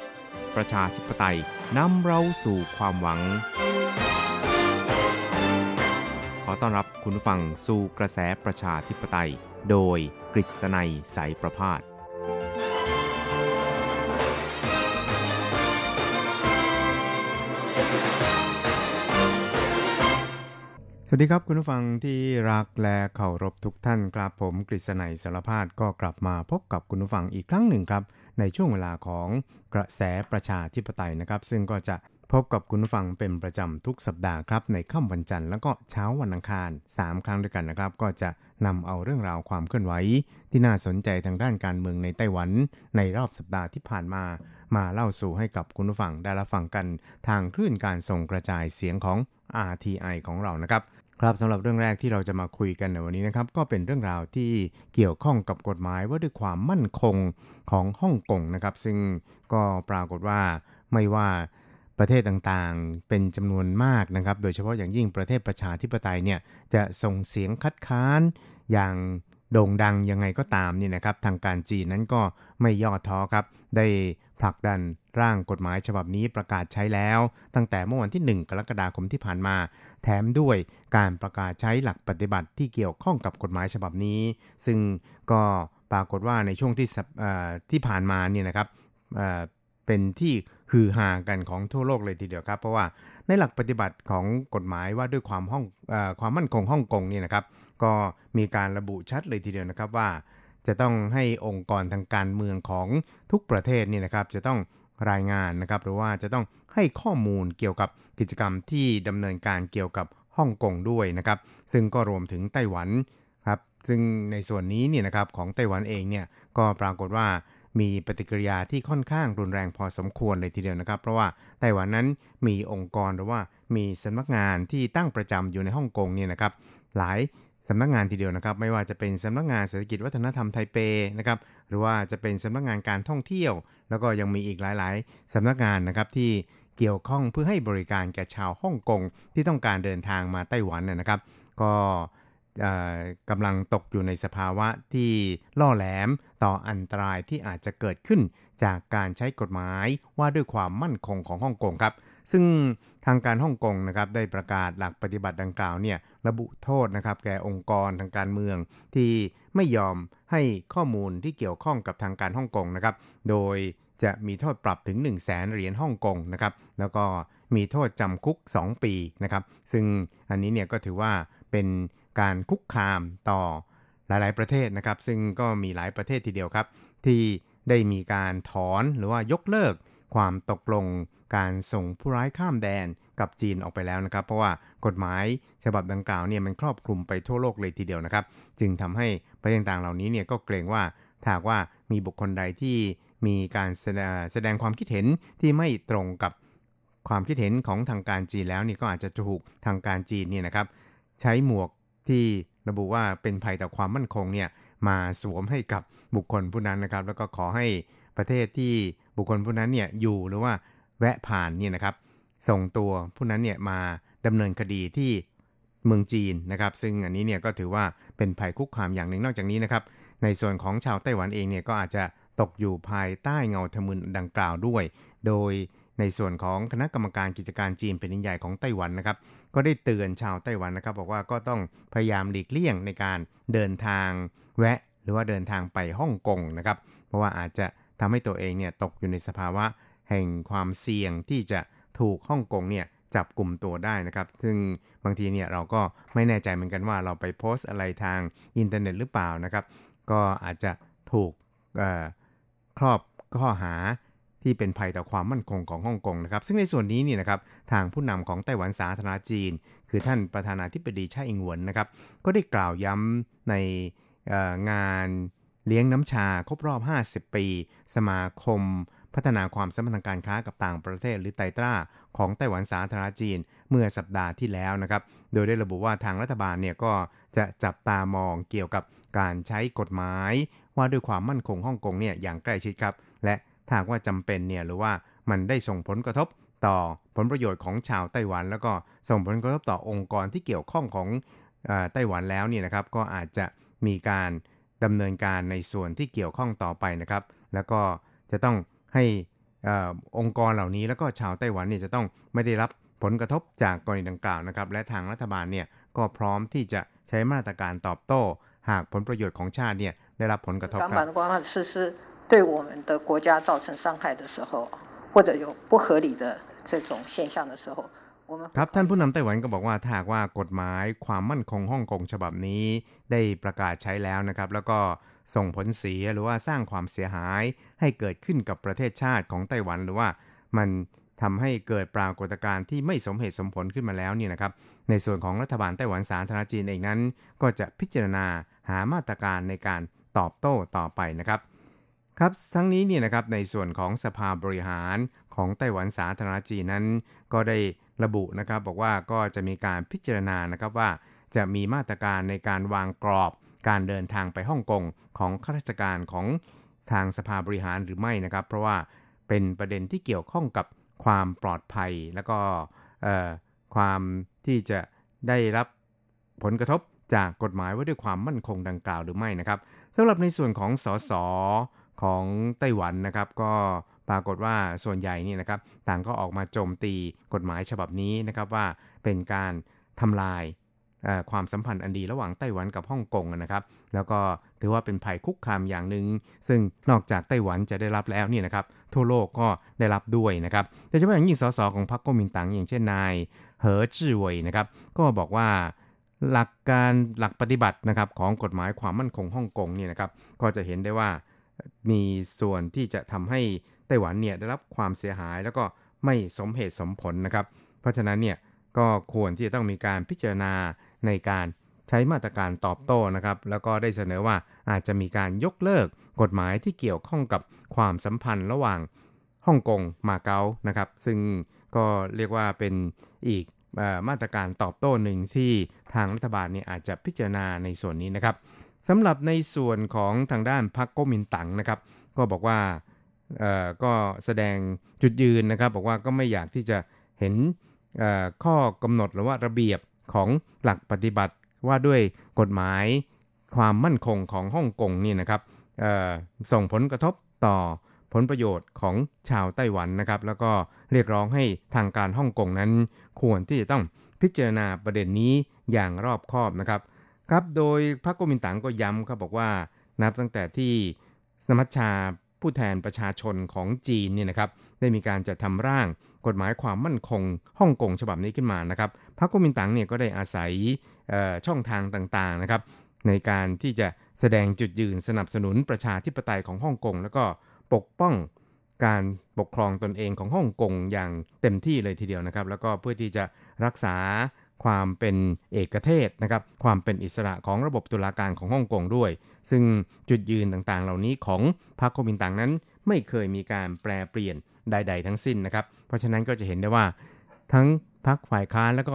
ประชาธิปไตยนำเราสู่ความหวัง ขอต้อนรับคุณผู้ฟังสู่กระแสประชาธิปไตย โดยกฤษณัยสายประพาสสวัสดีครับคุณผู้ฟังที่รักและเคารพทุกท่านครับผมกฤษณัยสารพาดก็กลับมาพบกับคุณผู้ฟังอีกครั้งหนึ่งครับ ในช่วงเวลาของกระแสประชาธิปไตยนะครับ ซึ่งก็จะพบกับคุณผู้ฟังเป็นประจำทุกสัปดาห์ครับ ในค่ำวันจันทร์แล้วก็เช้าวันอังคาร 3 ครั้งด้วยกันนะครับ ก็จะนำเอาเรื่องราวความเคลื่อนไหว ที่น่าสนใจทางด้านการเมืองในไต้หวัน ในรอบสัปดาห์ที่ผ่านมา มาเล่าสู่ให้กับคุณผู้ฟังได้รับฟังกัน ทางคลื่นการส่งกระจายเสียงของ RTI ของเรานะครับ ครับสำหรับเรื่องแรกที่เราจะมาคุยกันในวันนี้นะครับ ก็เป็นเรื่องราวที่เกี่ยวข้องกับกฎหมายว่าด้วยความมั่นคงของฮ่องกงนะครับ ซึ่งก็ปรากฏว่าไม่ว่าประเทศต่างๆ เป็นจำนวนมากนะครับ โดยเฉพาะอย่างยิ่งประเทศประชาธิปไตยเนี่ยจะส่งเสียงคัดค้านอย่าง โด่งดังยังไงก็ตามนี่นะครับ ทางการจีนนั้นก็ไม่ย่อท้อครับ ได้ผลักดันร่างกฎหมายฉบับนี้ประกาศใช้แล้ว ตั้งแต่เมื่อวันที่ 1 กรกฎาคมที่ผ่านมา แถมด้วยการประกาศใช้หลักปฏิบัติที่เกี่ยวข้องกับกฎหมายฉบับนี้ ซึ่งก็ปรากฏว่าในช่วงที่ที่ผ่านมาเนี่ยนะครับเป็นที่ ฮือฮากันของทั่วโลกเลยทีเดียวครับ เพราะว่าในหลักปฏิบัติของกฎหมายว่าด้วยความห้องอความมั่นคงฮ่องกงนี่นะครับ ก็มีการระบุชัดเลยทีเดียวนะครับว่า จะต้องให้องค์กรทางการเมืองของทุกประเทศนี่นะครับ จะต้องรายงานนะครับหรือว่าจะต้องให้ข้อมูลเกี่ยวกับกิจกรรมที่ดำเนินการเกี่ยวกับฮ่องกงด้วยนะครับ ซึ่งก็รวมถึงไต้หวันครับซึ่งในส่วนนี้เนี่ยนะครับของไต้หวันเองเนี่ยก็ปรากฏว่า มีปฏิกิริยาที่ค่อนข้างรุนแรงพอสมควรเลยทีเดียวนะครับ เพราะว่าไต้หวันนั้นมีองค์กรหรือว่ามีสำนักงานที่ตั้งประจำอยู่ในฮ่องกงเนี่ยนะครับหลายสำนักงานทีเดียวนะครับ ไม่ว่าจะเป็นสำนักงานเศรษฐกิจวัฒนธรรมไทเปนะครับหรือว่าจะเป็นสำนักงานการท่องเที่ยว แล้วก็ยังมีอีกหลาย ๆสำนักงานนะครับที่เกี่ยวข้องเพื่อให้บริการแก่ชาวฮ่องกงที่ต้องการเดินทางมาไต้หวันนะครับ ก็ กำลังตกอยู่ในสภาวะที่ล่อแหลมต่ออันตรายที่อาจจะเกิดขึ้นจากการใช้กฎหมายว่าด้วยความมั่นคงของฮ่องกงครับ ซึ่งทางการฮ่องกงนะครับได้ประกาศหลักปฏิบัติดังกล่าวเนี่ยระบุโทษนะครับแก่องค์กรทางการเมืองที่ไม่ยอมให้ข้อมูลที่เกี่ยวข้องกับทางการฮ่องกงนะครับ โดยจะมีโทษปรับถึง 1 0 0 0 0แสนเหรียญฮ่องกงนะครับแล้วก็มีโทษจำคุก 2 ปีนะครับ ซึ่งอันนี้เนี่ยก็ถือว่าเป็น การคุกคามต่อหลาย ๆ ประเทศนะครับ ซึ่งก็มีหลายประเทศทีเดียวครับ ที่ได้มีการถอนหรือว่ายกเลิกความตกลงการส่งผู้ร้ายข้ามแดนกับจีนออกไปแล้วนะครับ เพราะว่ากฎหมายฉบับดังกล่าวเนี่ยมันครอบคลุมไปทั่วโลกเลยทีเดียวนะครับ จึงทำให้ประเทศต่างเหล่านี้เนี่ยก็เกรงว่าถ้าว่ามีบุคคลใดที่มีการแสดงความคิดเห็นที่ไม่ตรงกับความคิดเห็นของทางการจีนแล้วนี่ก็อาจจะถูกทางการจีนเนี่ยนะครับ ใช้หมวก ที่ระบุว่าเป็นภัยต่อความมั่นคงเนี่ยมาสวมให้กับบุคคลผู้นั้นนะครับ แล้วก็ขอให้ประเทศที่บุคคลผู้นั้นเนี่ยอยู่หรือว่าแวะผ่านเนี่ยนะครับ ส่งตัวผู้นั้นเนี่ยมาดำเนินคดีที่เมืองจีนนะครับ ซึ่งอันนี้เนี่ยก็ถือว่าเป็นภัยคุกคามอย่างหนึ่งนอกจากนี้นะครับ ในส่วนของชาวไต้หวันเองเนี่ยก็อาจจะตกอยู่ภายใต้เงาทะมึนดังกล่าวด้วย โดย ในส่วนของคณะกรรมการกิจการจีนเป็นใหญ่ของไต้หวันนะครับ ก็ได้เตือนชาวไต้หวันนะครับ บอกว่าก็ต้องพยายามหลีกเลี่ยงในการเดินทางแวะ หรือว่าเดินทางไปฮ่องกงนะครับ เพราะว่าอาจจะทำให้ตัวเองเนี่ยตกอยู่ในสภาวะแห่งความเสี่ยงที่จะถูกฮ่องกงเนี่ยจับกลุ่มตัวได้นะครับ ซึ่งบางทีเนี่ยเราก็ไม่แน่ใจเหมือนกันว่าเราไปโพสต์อะไรทางอินเทอร์เน็ตหรือเปล่านะครับ ก็อาจจะถูกครอบข้อหา ที่เป็นภัยต่อความมั่นคงของฮ่องกงนะครับซึ่งในส่วนนี้เนี่ยนะครับทางผู้นำของไต้หวันสาธารณจีน คือท่านประธานาธิบดีช่อิงหวนนะครับก็ได้กล่าวย้ำในงานเลี้ยงน้ำชาครบรอบ 50 ปี สมาคม พัฒนาความสัมพันธ์การค้ากับต่างประเทศหรือไตตราของไต้หวันสาธารณจีนเมื่อสัปดาห์ที่แล้วนะครับ โดยได้ระบุว่าทางรัฐบาลเนี่ยก็จะจับตามองเกี่ยวกับการใช้กฎหมาย ว่าด้วยความมั่นคงฮ่องกงเนี่ยอย่างใกล้ชิดครับ และ ถ้าว่าจำเป็นเนี่ยหรือว่ามันได้ส่งผลกระทบต่อผลประโยชน์ของชาวไต้หวัน แล้วก็ส่งผลกระทบต่อองค์กรที่เกี่ยวข้องของไต้หวันแล้วเนี่ยนะครับ ก็อาจจะมีการดำเนินการในส่วนที่เกี่ยวข้องต่อไปนะครับ แล้วก็จะต้องให้อองค์กรเหล่านี้แล้วก็ชาวไต้หวันเนี่ยจะต้องไม่ได้รับผลกระทบจากกรณีดังกล่าวนะครับ และทางรัฐบาลเนี่ยก็พร้อมที่จะใช้มาตรการตอบโต้ หากผลประโยชน์ของชาติเนี่ยได้รับผลกระทบครับ 对我们的国家造成伤害的时候，或者有不合理的这种现象的时候，ครับท่านผู้นำไต้หวันก็บอกว่าถ้าว่ากฎหมายความมั่นคงฮ่องกงฉบับนี้ได้ประกาศใช้แล้วนะครับ แล้วก็ส่งผลเสียหรือว่าสร้างความเสียหายให้เกิดขึ้นกับประเทศชาติของไต้หวัน หรือว่ามันทำให้เกิดปรากฏการณ์ที่ไม่สมเหตุสมผลขึ้นมาแล้วนี่นะครับ ในส่วนของรัฐบาลไต้หวันสาธารณจีนเองนั้น ก็จะพิจารณาหามาตรการในการตอบโต้ต่อไปนะครับ ครับทั้งนี้เนี่ยนะครับในส่วนของสภาบริหารของไต้หวันสาธารณจีนนั้น ก็ได้ระบุนะครับ บอกว่าก็จะมีการพิจารณานะครับว่า จะมีมาตรการในการวางกรอบการเดินทางไปฮ่องกงของข้าราชการของทางสภาบริหารหรือไม่นะครับ เพราะว่าเป็นประเด็นที่เกี่ยวข้องกับความปลอดภัย แล้วก็ความที่จะได้รับผลกระทบจากกฎหมายว่าด้วยความมั่นคงดังกล่าวหรือไม่นะครับสำหรับในส่วนของสส ของไต้หวันนะครับ ก็ปรากฏว่าส่วนใหญ่นี่นะครับ ต่างก็ออกมาโจมตีกฎหมายฉบับนี้นะครับว่าเป็นการทำลายความสัมพันธ์อันดีระหว่างไต้หวันกับฮ่องกงนะครับ แล้วก็ถือว่าเป็นภัยคุกคามอย่างหนึ่ง ซึ่งนอกจากไต้หวันจะได้รับแล้วนี่นะครับ ทั่วโลกก็ได้รับด้วยนะครับโดยเฉพาะอย่างยิ่งสสของพรรคก๊กมินตั๋งอย่างเช่นนายเหอจื่อเวยนะครับ ก็บอกว่าหลักการหลักปฏิบัตินะครับของกฎหมายความมั่นคงฮ่องกงนี่นะครับ ก็จะเห็นได้ว่า มีส่วนที่จะทำให้ไต้หวันเนี่ยได้รับความเสียหายแล้วก็ไม่สมเหตุสมผลนะครับ เพราะฉะนั้นเนี่ยก็ควรที่จะต้องมีการพิจารณาในการใช้มาตรการตอบโต้นะครับ แล้วก็ได้เสนอว่าอาจจะมีการยกเลิกกฎหมายที่เกี่ยวข้องกับความสัมพันธ์ระหว่างฮ่องกงมาเก๊านะครับ ซึ่งก็เรียกว่าเป็นอีกมาตรการตอบโต้หนึ่งที่ทางรัฐบาลเนี่ยอาจจะพิจารณาในส่วนนี้นะครับ สำหรับในส่วนของทางด้านพรรคก๊กมินตั๋งนะครับ ก็บอกว่าก็แสดงจุดยืนนะครับ บอกว่าก็ไม่อยากที่จะเห็นข้อกำหนดหรือว่าระเบียบของหลักปฏิบัติว่าด้วยกฎหมายความมั่นคงของฮ่องกงนี่นะครับส่งผลกระทบต่อผลประโยชน์ของชาวไต้หวันนะครับ แล้วก็เรียกร้องให้ทางการฮ่องกงนั้น ควรที่จะต้องพิจารณาประเด็นนี้อย่างรอบคอบนะครับ ครับโดยพรรคก๊กมินตังก็ย้ำครับบอกว่านับตั้งแต่ที่สมัชชาผู้แทนประชาชนของจีนเนี่ยนะครับได้มีการจะทำร่างกฎหมายความมั่นคงฮ่องกงฉบับนี้ขึ้นมานะครับพรรคก๊กมินตั๋งเนี่ยก็ได้อาศัยช่องทางต่างๆนะครับในการที่จะแสดงจุดยืนสนับสนุนประชาธิปไตยของฮ่องกงแล้วก็ปกป้องการปกครองตนเองของฮ่องกงอย่างเต็มที่เลยทีเดียวนะครับ แล้วก็เพื่อที่จะรักษา ความเป็นเอกเทศนะครับความเป็นอิสระของระบบตุลาการของฮ่องกงด้วย ซึ่งจุดยืนต่างๆ เหล่านี้ของพรรคโคมินตังนั้น ไม่เคยมีการแปลเปลี่ยนใด ๆ ทั้งสิ้นนะครับ เพราะฉะนั้นก็จะเห็นได้ว่า ทั้งพรรคฝ่ายค้านแล้วก็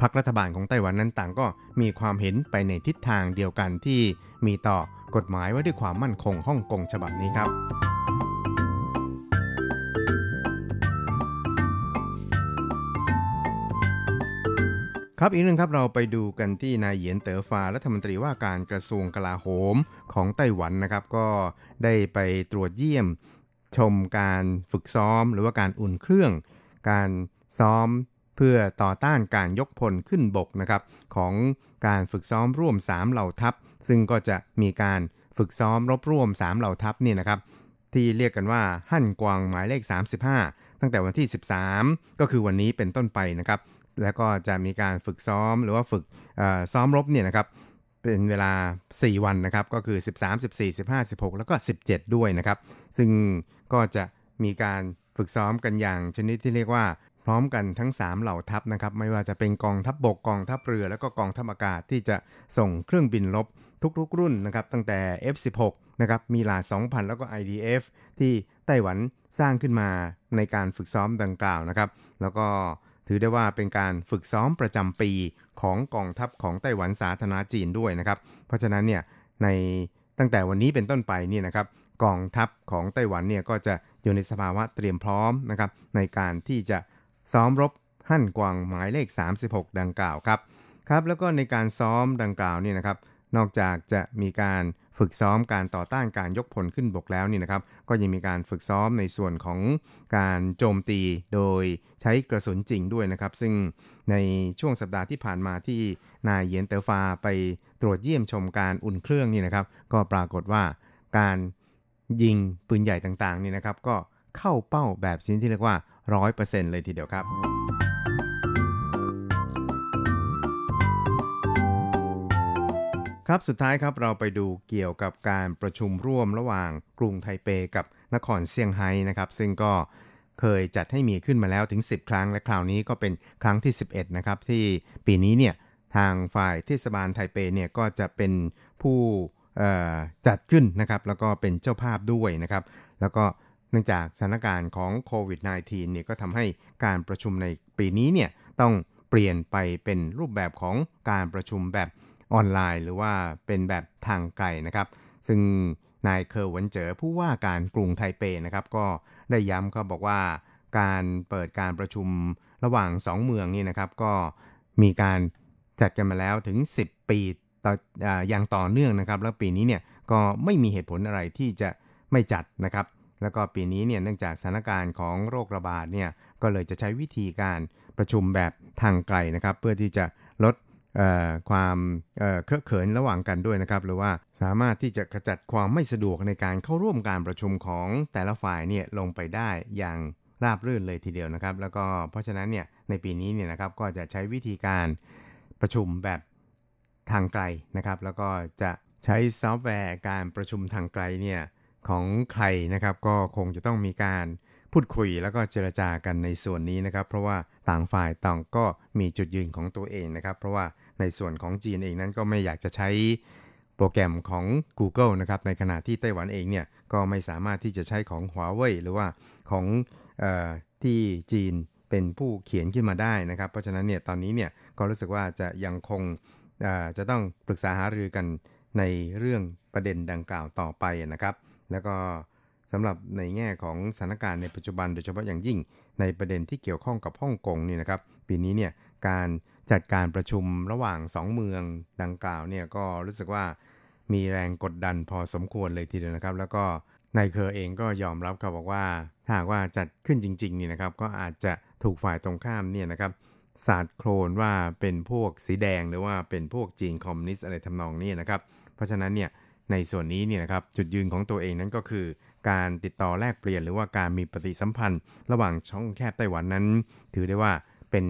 พรรครัฐบาลของไต้หวันนั้นต่างก็มีความเห็นไปในทิศทางเดียวกันที่มีต่อกฎหมายว่าด้วยความมั่นคงฮ่องกงฉบับนี้ครับ ครับอีกหนึ่งครับเราไปดูกันที่นายเหยียนเต๋อฟารัฐมนตรีว่าการกระทรวงกลาโหมของไต้หวันนะครับ ก็ได้ไปตรวจเยี่ยมชมการฝึกซ้อม หรือว่าการอุ่นเครื่อง การซ้อมเพื่อต่อต้านการยกพลขึ้นบกนะครับของการฝึกซ้อมร่วม 3 เหล่าทัพ ซึ่งก็จะมีการฝึกซ้อมรบร่วม 3 เหล่าทัพนี่นะครับที่เรียกกันว่าหั่นกวางหมายเลข 35 ตั้งแต่วันที่ 13 ก็คือวันนี้เป็นต้นไปนะครับ แล้วก็จะมีการฝึกซ้อมหรือว่าฝึกซ้อมรบเนี่ยนะครับเป็นเวลา 4 วันนะครับ ก็คือ 13 14 15 16 แล้วก็ 17 ด้วยนะครับ ซึ่งก็จะมีการฝึกซ้อมกันอย่างชนิดที่เรียกว่าพร้อมกันทั้ง 3 เหล่าทัพนะครับ ไม่ว่าจะเป็นกองทัพบบกกองทัพเรือ แล้วก็กองทัพอากาศที่จะส่งเครื่องบินลบทุกๆ รุ่นนะครับ ตั้งแต่ F16 นะครับมีลา2,000 แล้วก็ IDF ที่ไต้หวันสร้างขึ้นมาในการฝึกซ้อมดังกล่าวนะครับ แล้วก็ ถือได้ว่าเป็นการฝึกซ้อมประจำปีของกองทัพของไต้หวันสาธารณจีนด้วยนะครับ เพราะฉะนั้นเนี่ยในตั้งแต่วันนี้เป็นต้นไปเนี่ยนะครับกองทัพของไต้หวันเนี่ยก็จะอยู่ในสภาวะเตรียมพร้อมนะครับในการที่จะซ้อมรบหั่นกวางหมายเลข 36 ดังกล่าวครับครับแล้วก็ในการซ้อมดังกล่าวนี่นะครับนอกจากจะมีการ ฝึกซ้อมการต่อต้านการยกพลขึ้นบกแล้วนี่นะครับ ก็ยังมีการฝึกซ้อมในส่วนของการโจมตีโดยใช้กระสุนจริงด้วยนะครับ ซึ่งในช่วงสัปดาห์ที่ผ่านมาที่นายเยนเตอร์ฟาไปตรวจเยี่ยมชมการอุ่นเครื่องนี่นะครับ ก็ปรากฏว่าการยิงปืนใหญ่ต่างๆนี่นะครับ ก็เข้าเป้าแบบชนิดที่เรียกว่า 100%เลยทีเดียวครับ ครับสุดท้ายครับเราไปดูเกี่ยวกับการประชุมร่วมระหว่างกรุงไทเปกับนครเซี่ยงไฮ้นะครับ ซึ่งก็เคยจัดให้มีขึ้นมาแล้วถึง 10 ครั้ง และคราวนี้ก็เป็นครั้งที่ 11 นะครับ ที่ปีนี้เนี่ยทางฝ่ายเทศบาลไทเปเนี่ยก็จะเป็นผู้จัดขึ้นนะครับ แล้วก็เป็นเจ้าภาพด้วยนะครับ แล้วก็เนื่องจากสถานการณ์ของโควิด -19 เนี่ยก็ทำให้การประชุมในปีนี้เนี่ยต้องเปลี่ยนไปเป็นรูปแบบของการประชุมแบบ ออนไลน์ หรือว่าเป็นแบบทางไกลนะครับ ซึ่งนายเคอร์วันเจอผู้ว่าการกรุงไทเปนะครับก็ได้ย้ำก็บอกว่าการเปิดการประชุมระหว่าง 2 เมืองนี่นะครับ ก็มีการจัดกันมาแล้วถึง 10 ปีต่ออย่างต่อเนื่องนะครับ แล้วปีนี้เนี่ยก็ไม่มีเหตุผลอะไรที่จะไม่จัดนะครับ แล้วก็ปีนี้เนี่ยเนื่องจากสถานการณ์ของโรคระบาดเนี่ยก็เลยจะใช้วิธีการประชุมแบบทางไกลนะครับ เพื่อที่จะลด ความเคอะเขินระหว่างกันด้วยนะครับ หรือว่าสามารถที่จะขจัดความไม่สะดวกในการเข้าร่วมการประชุมของแต่ละฝ่ายเนี่ยลงไปได้อย่างราบรื่นเลยทีเดียวนะครับ แล้วก็เพราะฉะนั้นเนี่ยในปีนี้เนี่ยนะครับก็จะใช้วิธีการประชุมแบบทางไกลนะครับ แล้วก็จะใช้ซอฟต์แวร์การประชุมทางไกลเนี่ยของใครนะครับก็คงจะต้องมีการพูดคุยแล้วก็เจรจากันในส่วนนี้นะครับ เพราะว่าต่างฝ่ายต่างก็มีจุดยืนของตัวเองนะครับ เพราะว่า ในส่วนของจีนเองนั้นก็ไม่อยากจะใช้โปรแกรมของ Google นะครับ ในขณะที่ไต้หวันเองเนี่ยก็ไม่สามารถที่จะใช้ของ Huawei หรือว่าของออที่จีนเป็นผู้เขียนขึ้นมาได้นะครับ เพราะฉะนั้นเนี่ยตอนนี้เนี่ยก็รู้สึกว่าจะยังคงจะต้องปรึกษาหารือกันในเรื่องประเด็นดังกล่าวต่อไปนะครับ แล้วก็ สำหรับในแง่ของสถานการณ์ในปัจจุบันโดยเฉพาะอย่างยิ่งในประเด็นที่เกี่ยวข้องกับฮ่องกงนี่นะครับ ปีนี้เนี่ยการจัดการประชุมระหว่าง 2 เมืองดังกล่าวเนี่ยก็รู้สึกว่ามีแรงกดดันพอสมควรเลยทีเดียวนะครับ แล้วก็นายเคอเองก็ยอมรับครับบอกว่าถ้าว่าจัดขึ้นจริงๆนี่นะครับ ก็อาจจะถูกฝ่ายตรงข้ามเนี่ยนะครับสาดโครนว่าเป็นพวกสีแดงหรือว่าเป็นพวกจีนคอมมิวนิสต์อะไรทำนองนี้นะครับ เพราะฉะนั้นเนี่ยในส่วนนี้เนี่ยนะครับจุดยืนของตัวเองนั้นก็คือ การติดต่อแลกเปลี่ยน หรือว่าการมีปฏิสัมพันธ์ ระหว่างช่องแคบไต้หวันนั้น ถือได้ว่าเป็น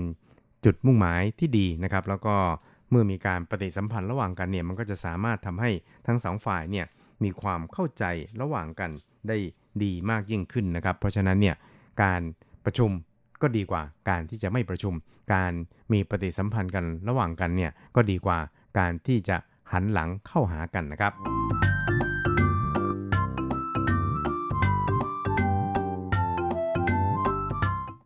จุดมุ่งหมายที่ดีนะครับ แล้วก็เมื่อมีการปฏิสัมพันธ์ระหว่างกันเนี่ยมันก็จะสามารถทำให้ทั้งสองฝ่ายเนี่ยมีความเข้าใจระหว่างกันได้ดีมากยิ่งขึ้นนะครับ เพราะฉะนั้นเนี่ยการประชุมก็ดีกว่าการที่จะไม่ประชุม การมีปฏิสัมพันธ์กันระหว่างกันเนี่ยก็ดีกว่าการที่จะหันหลังเข้าหากันนะครับ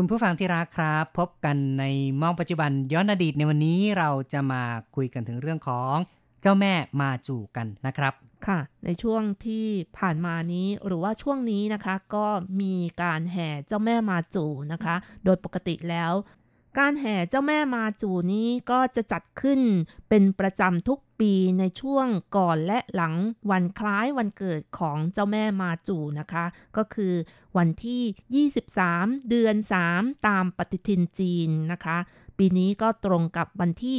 คุณผู้ฟังที่รักครับ พบกันในมองปัจจุบันย้อนอดีตในวันนี้เราจะมาคุยกันถึงเรื่องของเจ้าแม่มาจูกันนะครับ ค่ะ ในช่วงที่ผ่านมานี้หรือว่าช่วงนี้นะคะ ก็มีการแห่เจ้าแม่มาจูนะคะ โดยปกติแล้ว การแห่เจ้าแม่มาจูนี้ก็จะจัดขึ้นเป็นประจำทุกปีในช่วงก่อนและหลังวันคล้ายวันเกิดของเจ้าแม่มาจูนะคะ ก็คือวันที่ 23 เดือน 3 ตามปฏิทินจีนนะคะ ปีนี้ก็ตรงกับวันที่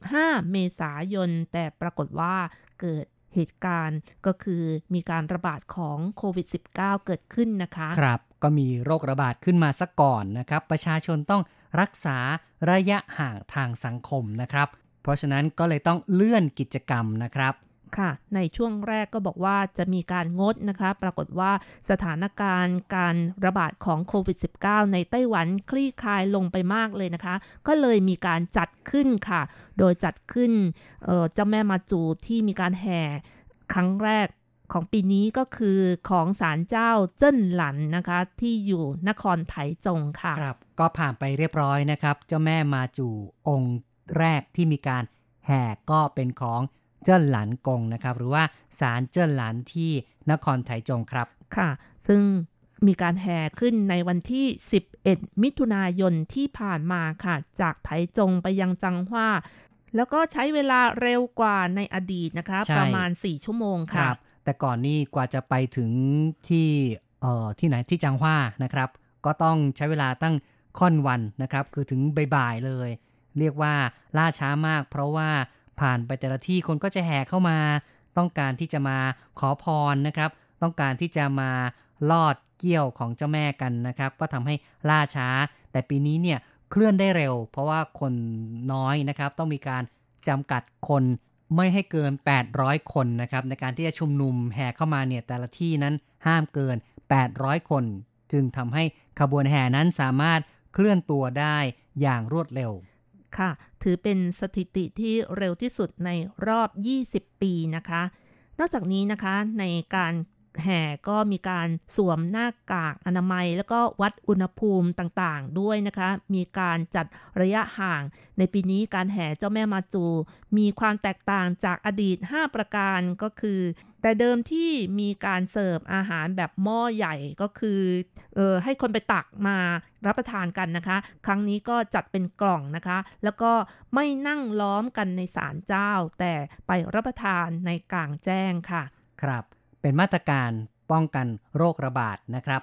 15 เมษายน แต่ปรากฏว่าเกิดเหตุการณ์ก็คือมีการระบาดของโควิด -19 เกิดขึ้นนะคะ ครับ ก็มีโรคระบาดขึ้นมาซะก่อนนะครับ ประชาชนต้อง รักษาระยะห่างทางสังคมนะครับ เพราะฉะนั้นก็เลยต้องเลื่อนกิจกรรมนะครับค่ะ ในช่วงแรกก็บอกว่าจะมีการงดนะคะ ปรากฏว่าสถานการณ์การระบาดของโควิด -19 ในไต้หวันคลี่คลายลงไปมากเลยนะคะ ก็เลยมีการจัดขึ้นค่ะ โดยจัดขึ้นเอ่อเจ้าแม่มาจูที่มีการแห่ครั้งแรก ของปีนี้ก็คือของศาลเจ้าเจิ้นหลันนะคะ ที่อยู่นครไถจงค่ะครับ ก็ผ่านไปเรียบร้อยนะครับ เจ้าแม่มาจูองค์แรกที่มีการแห่ก็เป็นของเจิ้นหลันกงนะครับ หรือว่าศาลเจิ้นหลันที่นครไถจงครับค่ะ ซึ่งมีการแห่ขึ้นในวันที่ 11 มิถุนายนที่ผ่านมาค่ะ จากไถจงไปยังจังหว่าแล้วก็ใช้เวลาเร็วกว่าในอดีตนะคะใช่ประมาณ 4 ชั่วโมงคค่ะรับ แต่ก่อนนี่กว่าจะไปถึงที่เอ่อที่ไหนที่จังหว้านะครับ ก็ต้องใช้เวลาตั้งค่อนวันนะครับ คือถึงบ่ายๆเลย เรียกว่าล่าช้ามาก เพราะว่าผ่านไปแต่ละที่คนก็จะแห่เข้ามา ต้องการที่จะมาขอพรนะครับ ต้องการที่จะมาลอดเกี้ยวของเจ้าแม่กันนะครับ ก็ทำให้ล่าช้า แต่ปีนี้เนี่ยเคลื่อนได้เร็ว เพราะว่าคนน้อยนะครับ ต้องมีการจำกัดคน ไม่ให้เกิน 800 คนนะครับในการที่จะชุมนุมแห่เข้ามาเนี่ยแต่ละที่นั้นห้ามเกิน 800 คน จึงทำให้ขบวนแห่นั้นสามารถเคลื่อนตัวได้อย่างรวดเร็วค่ะ ถือเป็นสถิติที่เร็วที่สุดในรอบ 20 ปีนะคะ นอกจากนี้นะคะในการ แห่ก็มีการสวมหน้ากากอนามัย แล้วก็วัดอุณหภูมิต่างๆ ด้วยนะคะ มีการจัดระยะห่าง ในปีนี้การแห่เจ้าแม่มาจู มีความแตกต่างจากอดีต 5 ประการก็คือ แต่เดิมที่มีการเสิร์ฟอาหารแบบหม้อใหญ่ก็คือเออให้คนไปตักมารับประทานกันนะคะ ครั้งนี้ก็จัดเป็นกล่องนะคะ แล้วก็ไม่นั่งล้อมกันในศาลเจ้า แต่ไปรับประทานในกลางแจ้งค่ะ ครับ เป็นมาตรการป้องกันโรคระบาดนะครับ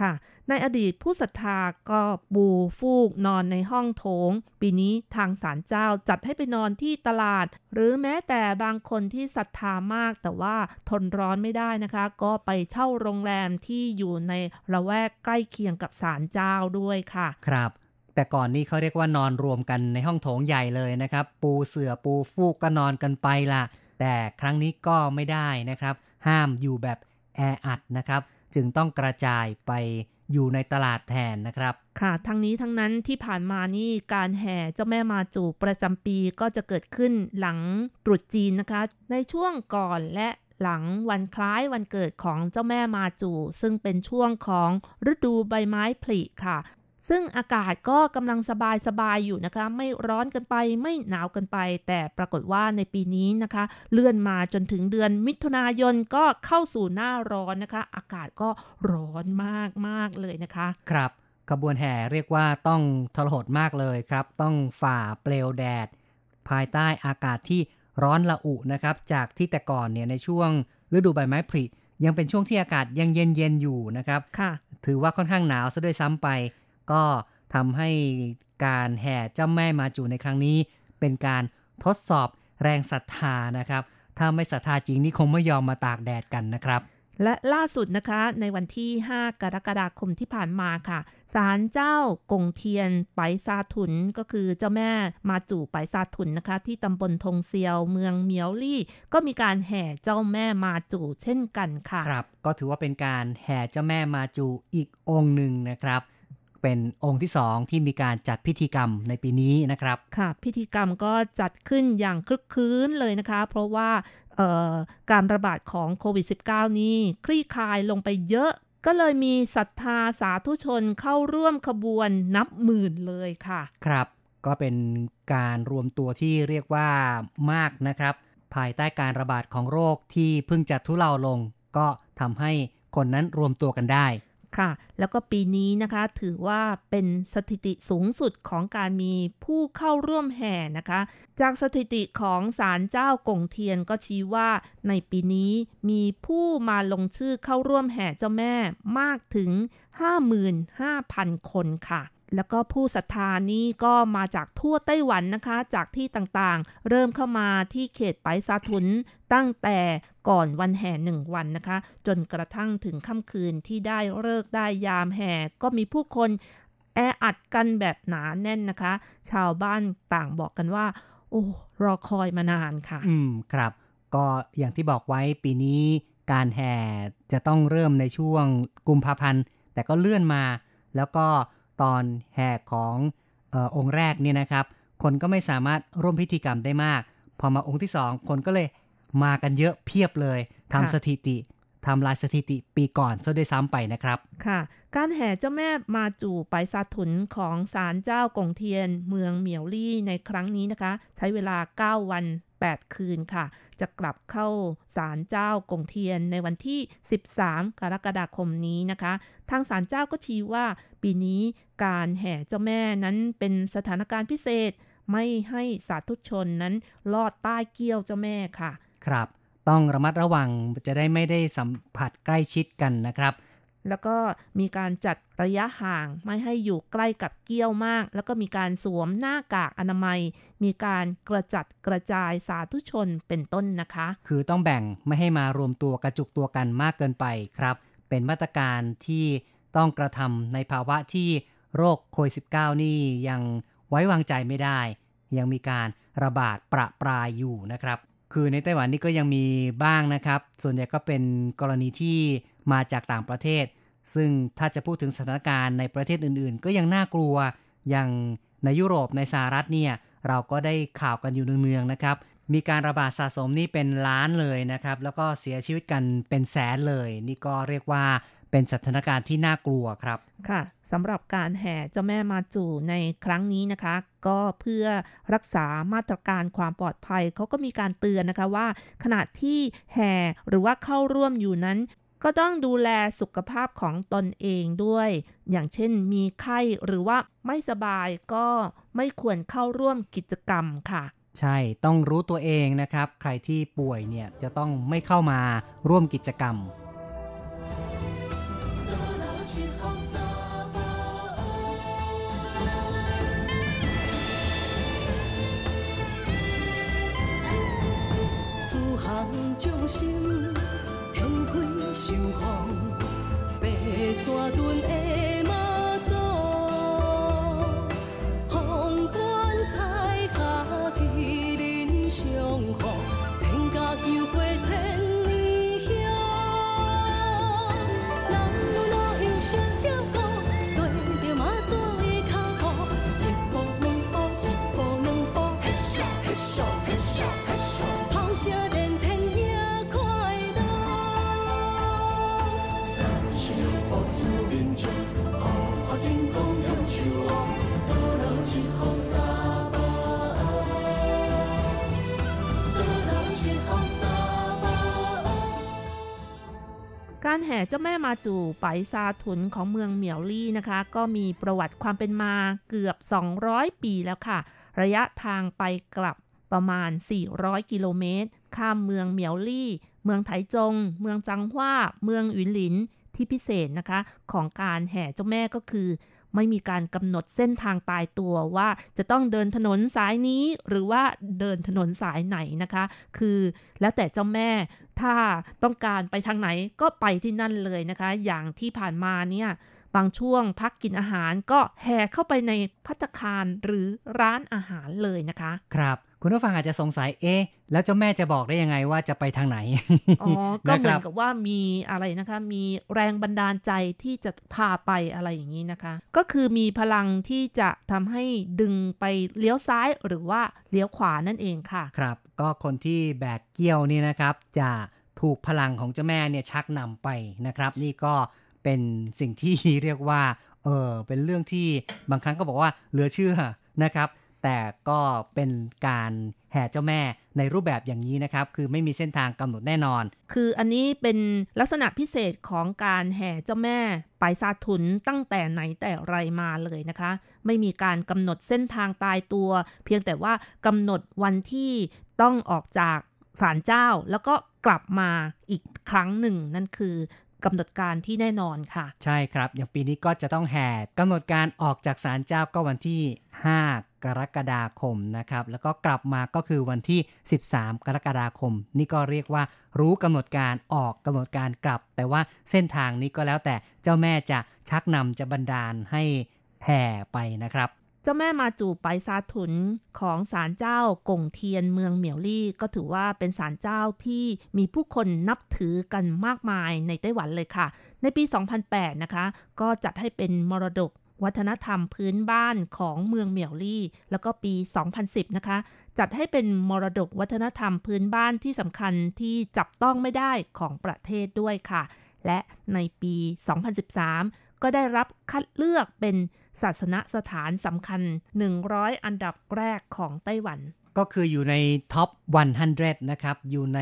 ค่ะในอดีตผู้ศรัทธาก็บูฟูกนอนในห้องโถง ปีนี้ทางศาลเจ้าจัดให้ไปนอนที่ตลาด หรือแม้แต่บางคนที่ศรัทธามากแต่ว่าทนร้อนไม่ได้นะคะ ก็ไปเช่าโรงแรมที่อยู่ในละแวกใกล้เคียงกับศาลเจ้าด้วยค่ะ ครับ แต่ก่อนนี้เขาเรียกว่านอนรวมกันในห้องโถงใหญ่เลยนะครับ ปูเสื่อปูฟูกก็นอนกันไปละแต่ครั้งนี้ก็ไม่ได้นะครับ ห้ามอยู่แบบแออัดนะครับ จึงต้องกระจายไปอยู่ในตลาดแทนนะครับ ค่ะทั้งนี้ทั้งนั้นที่ผ่านมานี่การแห่เจ้าแม่มาจูประจำปีก็จะเกิดขึ้นหลังตรุษจีนนะคะ ในช่วงก่อนและหลังวันคล้ายวันเกิดของเจ้าแม่มาจู ซึ่งเป็นช่วงของฤดูใบไม้ผลิค่ะ ซึ่งอากาศก็กำลังสบายสบายๆอยู่นะคะ ไม่ร้อนเกันไปไม่หนาวเกันไป แต่ปรากฏว่าในปีนี้นะคะ เลื่อนมาจนถึงเดือนมิถุนายนก็เข้าสู่หน้าร้อนนะคะ อากาศก็ร้อนมากมากๆเลยนะคะ ครับขบวนแห่เรียกว่าต้องทรหดมากเลยครับ ต้องฝ่าเปลวแดด ภายใต้อากาศที่ร้อนละอุนะครับ จากที่แต่ก่อนเนี่ยในช่วงฤดูใบไม้ผลิยังเป็นช่วงที่อากาศยังเย็นเย็นๆอยู่นะครับค่ะถือว่าค่อนข้างหนาวซะด้วยซ้ำไป ก็ทำให้การแห่เจ้าแม่มาจูในครั้งนี้ เป็นการทดสอบแรงศรัทธานะครับ ถ้าไม่ศรัทธาจริงนี่คงไม่ยอมมาตากแดดกันนะครับ และล่าสุดนะคะในวันที่ 5 กรกฎาคมที่ผ่านมาค่ะศาลเจ้ากงเทียนไปซาถุนก็คือเจ้าแม่มาจู่ไปซาถุนนะคะ ที่ตำบลทงเซียวเมืองเมียวลี่ ก็มีการแห่เจ้าแม่มาจู่เช่นกันค่ะ ครับ ก็ถือว่าเป็นการแห่เจ้าแม่มาจูอีกองค์หนึ่งนะครับ เป็นองค์ที่สองที่มีการจัดพิธีกรรมในปีนี้นะครับ ค่ะ พิธีกรรมก็จัดขึ้นอย่างคลึกคลื้นเลยนะคะ เพราะว่าการระบาดของโควิด -19 นี้ คลี่คลายลงไปเยอะก็เลยมีศรัทธาสาธุชนเข้าร่วมขบวนนับหมื่นเลยค่ะ ครับ ก็เป็นการรวมตัวที่เรียกว่ามากนะครับ ภายใต้การระบาดของโรคที่เพิ่งจะทุเลาลง ก็ทำให้คนนั้นรวมตัวกันได้ ค่ะ แล้วก็ปีนี้นะคะถือว่าเป็นสถิติสูงสุดของการมีผู้เข้าร่วมแห่นะคะ จากสถิติของศาลเจ้ากงเทียนก็ชี้ว่าในปีนี้มีผู้มาลงชื่อเข้าร่วมแห่เจ้าแม่มากถึง 55,000 คนค่ะ แล้วก็ผู้ศรัทธานี้ก็มาจากทั่วไต้หวันนะคะ จากที่ต่างๆ เริ่มเข้ามาที่เขตไปซาทุนตั้งแต่ก่อนวันแห่หนึ่งวันนะคะ จนกระทั่งถึงค่ำคืนที่ได้เลิกได้ยามแห่ ก็มีผู้คนแออัดกันแบบหนาแน่นนะคะ ชาวบ้านต่างบอกกันว่า โอ้รอคอยมานานค่ะ อืมครับ ก็อย่างที่บอกไว้ปีนี้การแห่จะต้องเริ่มในช่วงกุมภาพันธ์ แต่ก็เลื่อนมา แล้วก็ ตอนแห่ของออองค์แรกเนี่ยนะครับ คนก็ไม่สามารถร่วมพิธีกรรมได้มาก พอมาองค์ที่สองคนก็เลยมากันเยอะเพียบเลยทำสถิติ ทำลายสถิติปีก่อนซะด้วยซ้ำไปนะครับ ค่ะ การแห่เจ้าแม่มาจู่ไปซาถุนของศาลเจ้ากงเทียน เมืองเหมียวลี่ในครั้งนี้นะคะ ใช้เวลา 9 วัน 8 คืนค่ะ จะกลับเข้าศาลเจ้ากงเทียนในวันที่ 13 กรกฎาคมนี้นะคะ ทางศาลเจ้าก็ชี้ว่าปีนี้การแห่เจ้าแม่นั้นเป็นสถานการณ์พิเศษ ไม่ให้สาธุชนนั้นลอดใต้เกี้ยวเจ้าแม่ค่ะ ครับ ต้องระมัดระวังจะได้ไม่ได้สัมผัสใกล้ชิดกันนะครับ แล้วก็มีการจัดระยะห่างไม่ให้อยู่ใกล้กับเกี้ยวมาก แล้วก็มีการสวมหน้ากากอนามัย มีการกระจัดกระจายสาธุชนเป็นต้นนะคะ คือต้องแบ่งไม่ให้มารวมตัวกระจุกตัวกันมากเกินไปครับ เป็นมาตรการที่ต้องกระทำในภาวะที่โรคโควิด -19 นี่ยังไว้วางใจไม่ได้ ยังมีการระบาดประปรายอยู่นะครับ คือในไต้หวันนี่ก็ยังมีบ้างนะครับ ส่วนใหญ่ก็เป็นกรณีที่มาจากต่างประเทศ ซึ่งถ้าจะพูดถึงสถานการณ์ในประเทศอื่นๆ ก็ยังน่ากลัว อย่างในยุโรปในสหรัฐเนี่ยเราก็ได้ข่าวกันอยู่เนืองๆนะครับ มีการระบาดสะสมนี่เป็นล้านเลยนะครับ แล้วก็เสียชีวิตกันเป็นแสนเลย นี่ก็เรียกว่า เป็นสถานการณ์ที่น่ากลัวครับ ค่ะสำหรับการแห่เจ้าแม่มาจู่ในครั้งนี้นะคะ ก็เพื่อรักษามาตรการความปลอดภัยเขาก็มีการเตือนนะคะว่า ขณะที่แห่หรือว่าเข้าร่วมอยู่นั้น ก็ต้องดูแลสุขภาพของตนเองด้วย อย่างเช่นมีไข้หรือว่าไม่สบายก็ไม่ควรเข้าร่วมกิจกรรมค่ะใช่ ต้องรู้ตัวเองนะครับ ใครที่ป่วยเนี่ยจะต้องไม่เข้ามาร่วมกิจกรรม 人将心，天开受风，爬山遁的。 主民众，好好叮当扬手望，多劳七好三八多劳七好三八 การแห่เจ้าแม่มาจู่ไปซาถุนของเมืองเหมียวลี่นะคะ ก็มีประวัติความเป็นมาเกือบ 200 ปีแล้วค่ะ ระยะทางไปกลับประมาณ 400 กิโลเมตร ข้ามเมืองเหมียวลี่ เมืองไถจง เมืองจังหว้า เมืองหวินหลิน ที่พิเศษนะคะ ของการแห่เจ้าแม่ก็คือ ไม่มีการกำหนดเส้นทางตายตัวว่าจะต้องเดินถนนสายนี้หรือว่าเดินถนนสายไหนนะคะ คือแล้วแต่เจ้าแม่ถ้าต้องการไปทางไหนก็ไปที่นั่นเลยนะคะ อย่างที่ผ่านมาเนี่ยบางช่วงพักกินอาหารก็แห่เข้าไปในพัตคารหรือร้านอาหารเลยนะคะ ครับ คุณผู้ฟังอาจจะสงสัยเอ๊ะแล้วเจ้าแม่จะบอกได้ยังไงว่าจะไปทางไหนอ๋อก็เหมือนะนครับกับว่ามีอะไรนะคะ มีแรงบันดาลใจที่จะพาไปอะไรอย่างนี้นะคะ ก็คือมีพลังที่จะทำให้ดึงไปเลี้ยวซ้ายหรือว่าเลี้ยวขวานั่นเองค่ะ ครับ ก็คนที่แบกเกี้ยวนี่นะครับจะถูกพลังของเจ้าแม่เนี่ยชักนำไปนะครับ นี่ก็เป็นสิ่งที่เรียกว่าเออเป็นเรื่องที่บางครั้งก็บอกว่าเหลือเชื่อนะครับ แต่ก็เป็นการแห่เจ้าแม่ในรูปแบบอย่างนี้นะครับ คือไม่มีเส้นทางกำหนดแน่นอน คืออันนี้เป็นลักษณะพิเศษของการแห่เจ้าแม่ไปซาถุนตั้งแต่ไหนแต่ไรมาเลยนะคะ ไม่มีการกำหนดเส้นทางตายตัว เพียงแต่ว่ากำหนดวันที่ต้องออกจากศาลเจ้า แล้วก็กลับมาอีกครั้งหนึ่ง นั่นคือกำหนดการที่แน่นอนค่ะ ใช่ครับ อย่างปีนี้ก็จะต้องแห่กำหนดการออกจากศาลเจ้าก็วันที่ 5 กรกฎาคมนะครับ แล้วก็กลับมาก็คือวันที่ 13 กรกฎาคม นี่ก็เรียกว่ารู้กำหนดการออกกำหนดการกลับ แต่ว่าเส้นทางนี้ก็แล้วแต่เจ้าแม่จะชักนำจะบันดาลให้แห่ไปนะครับ เจ้าแม่มาจูไปซาถุนของศาลเจ้ากงเทียนเมืองเหมียวลี่ ก็ถือว่าเป็นศาลเจ้าที่มีผู้คนนับถือกันมากมายในไต้หวันเลยค่ะ ในปี 2008 นะคะ ก็จัดให้เป็นมรดก วัฒนธรรมพื้นบ้านของเมืองเหมียวลี่ แล้วก็ปี 2010 นะคะ จัดให้เป็นมรดกวัฒนธรรมพื้นบ้านที่สำคัญที่จับต้องไม่ได้ของประเทศด้วยค่ะ และในปี 2013 ก็ได้รับคัดเลือกเป็นศาสนสถานสำคัญ 100 อันดับแรกของไต้หวัน ก็คืออยู่ใน top 100 นะครับ อยู่ใน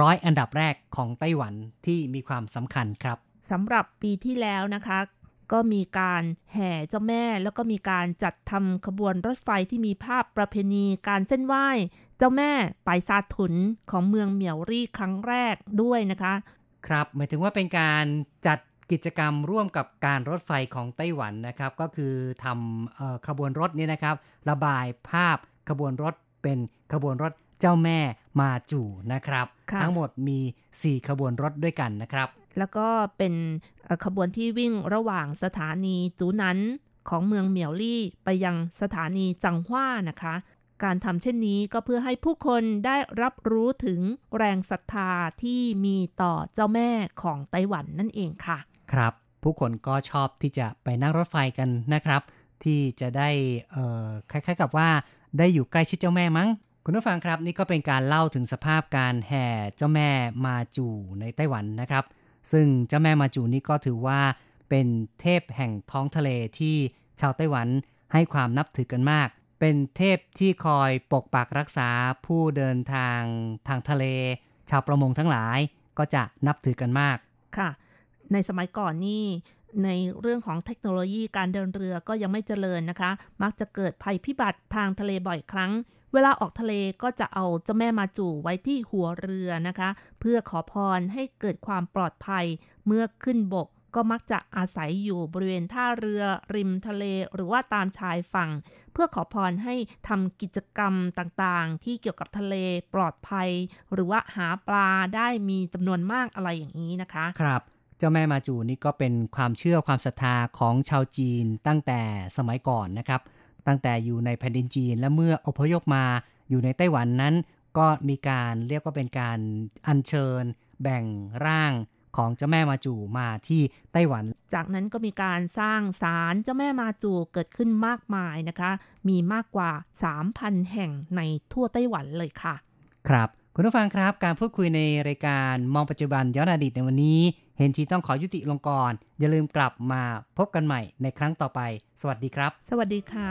ร้อยอันดับแรกของไต้หวันที่มีความสำคัญครับสำหรับปีที่แล้วนะคะ ก็มีการแห่เจ้าแม่ แล้วก็มีการจัดทำขบวนรถไฟที่มีภาพประเพณีการเซ่นไหว้ เจ้าแม่ไปซาถุนของเมืองเหมียวรี่ครั้งแรกด้วยนะคะ ครับหมายถึงว่าเป็นการจัดกิจกรรมร่วมกับการรถไฟของไต้หวันนะครับ ก็คือทำเอ่อขบวนรถนี่นะครับ ระบายภาพขบวนรถเป็นขบวนรถเจ้าแม่มาจู่นะครับค่ะทั้งหมดมี 4 ขบวนรถด้วยกันนะครับ แล้วก็เป็นขบวนที่วิ่งระหว่างสถานีจูนันของเมืองเหมียวลี่ไปยังสถานีจังหว้านะคะ การทำเช่นนี้ก็เพื่อให้ผู้คนได้รับรู้ถึงแรงศรัทธาที่มีต่อเจ้าแม่ของไต้หวันนั่นเองค่ะ ครับ ผู้คนก็ชอบที่จะไปนั่งรถไฟกันนะครับ ที่จะได้คล้ายๆกับว่าได้อยู่ใกล้ชิดเจ้าแม่มั้ง คุณผู้ฟังครับ นี่ก็เป็นการเล่าถึงสภาพการแห่เจ้าแม่มาจูในไต้หวันนะครับ ซึ่งเจ้าแม่มาจูนี่ก็ถือว่าเป็นเทพแห่งท้องทะเลที่ชาวไต้หวันให้ความนับถือกันมาก เป็นเทพที่คอยปกปักรักษาผู้เดินทางทางทะเล ชาวประมงทั้งหลายก็จะนับถือกันมากค่ะ ในสมัยก่อนนี่ในเรื่องของเทคโนโลยีการเดินเรือก็ยังไม่เจริญนะคะ มักจะเกิดภัยพิบัติทางทะเลบ่อยครั้ง เวลาออกทะเลก็จะเอาเจ้าแม่มาจูไว้ที่หัวเรือนะคะ เพื่อขอพรให้เกิดความปลอดภัยเมื่อขึ้นบกก็มักจะอาศัยอยู่บริเวณท่าเรือริมทะเล หรือว่าตามชายฝั่ง เพื่อขอพรให้ทำกิจกรรมต่างๆ ที่เกี่ยวกับทะเลปลอดภัย หรือว่าหาปลาได้มีจำนวนมากอะไรอย่างนี้นะคะ ครับ เจ้าแม่มาจูนี่ก็เป็นความเชื่อความศรัทธาของชาวจีนตั้งแต่สมัยก่อนนะครับ ตั้งแต่อยู่ในแผ่นดินจีน และเมื่ออพยพมาอยู่ในไต้หวันนั้น ก็มีการเรียกว่าเป็นการอัญเชิญ แบ่งร่างของเจ้าแม่มาจูมาที่ไต้หวัน จากนั้นก็มีการสร้างศาลเจ้าแม่มาจูเกิดขึ้นมากมายนะคะ มีมากกว่า 3,000 แห่งในทั่วไต้หวันเลยค่ะ ครับ คุณผู้ฟังครับ การพูดคุยในรายการมองปัจจุบันย้อนอดีตในวันนี้ เห็นทีต้องขอยุติลงก่อน อย่าลืมกลับมาพบกันใหม่ในครั้งต่อไป สวัสดีครับ สวัสดีค่ะ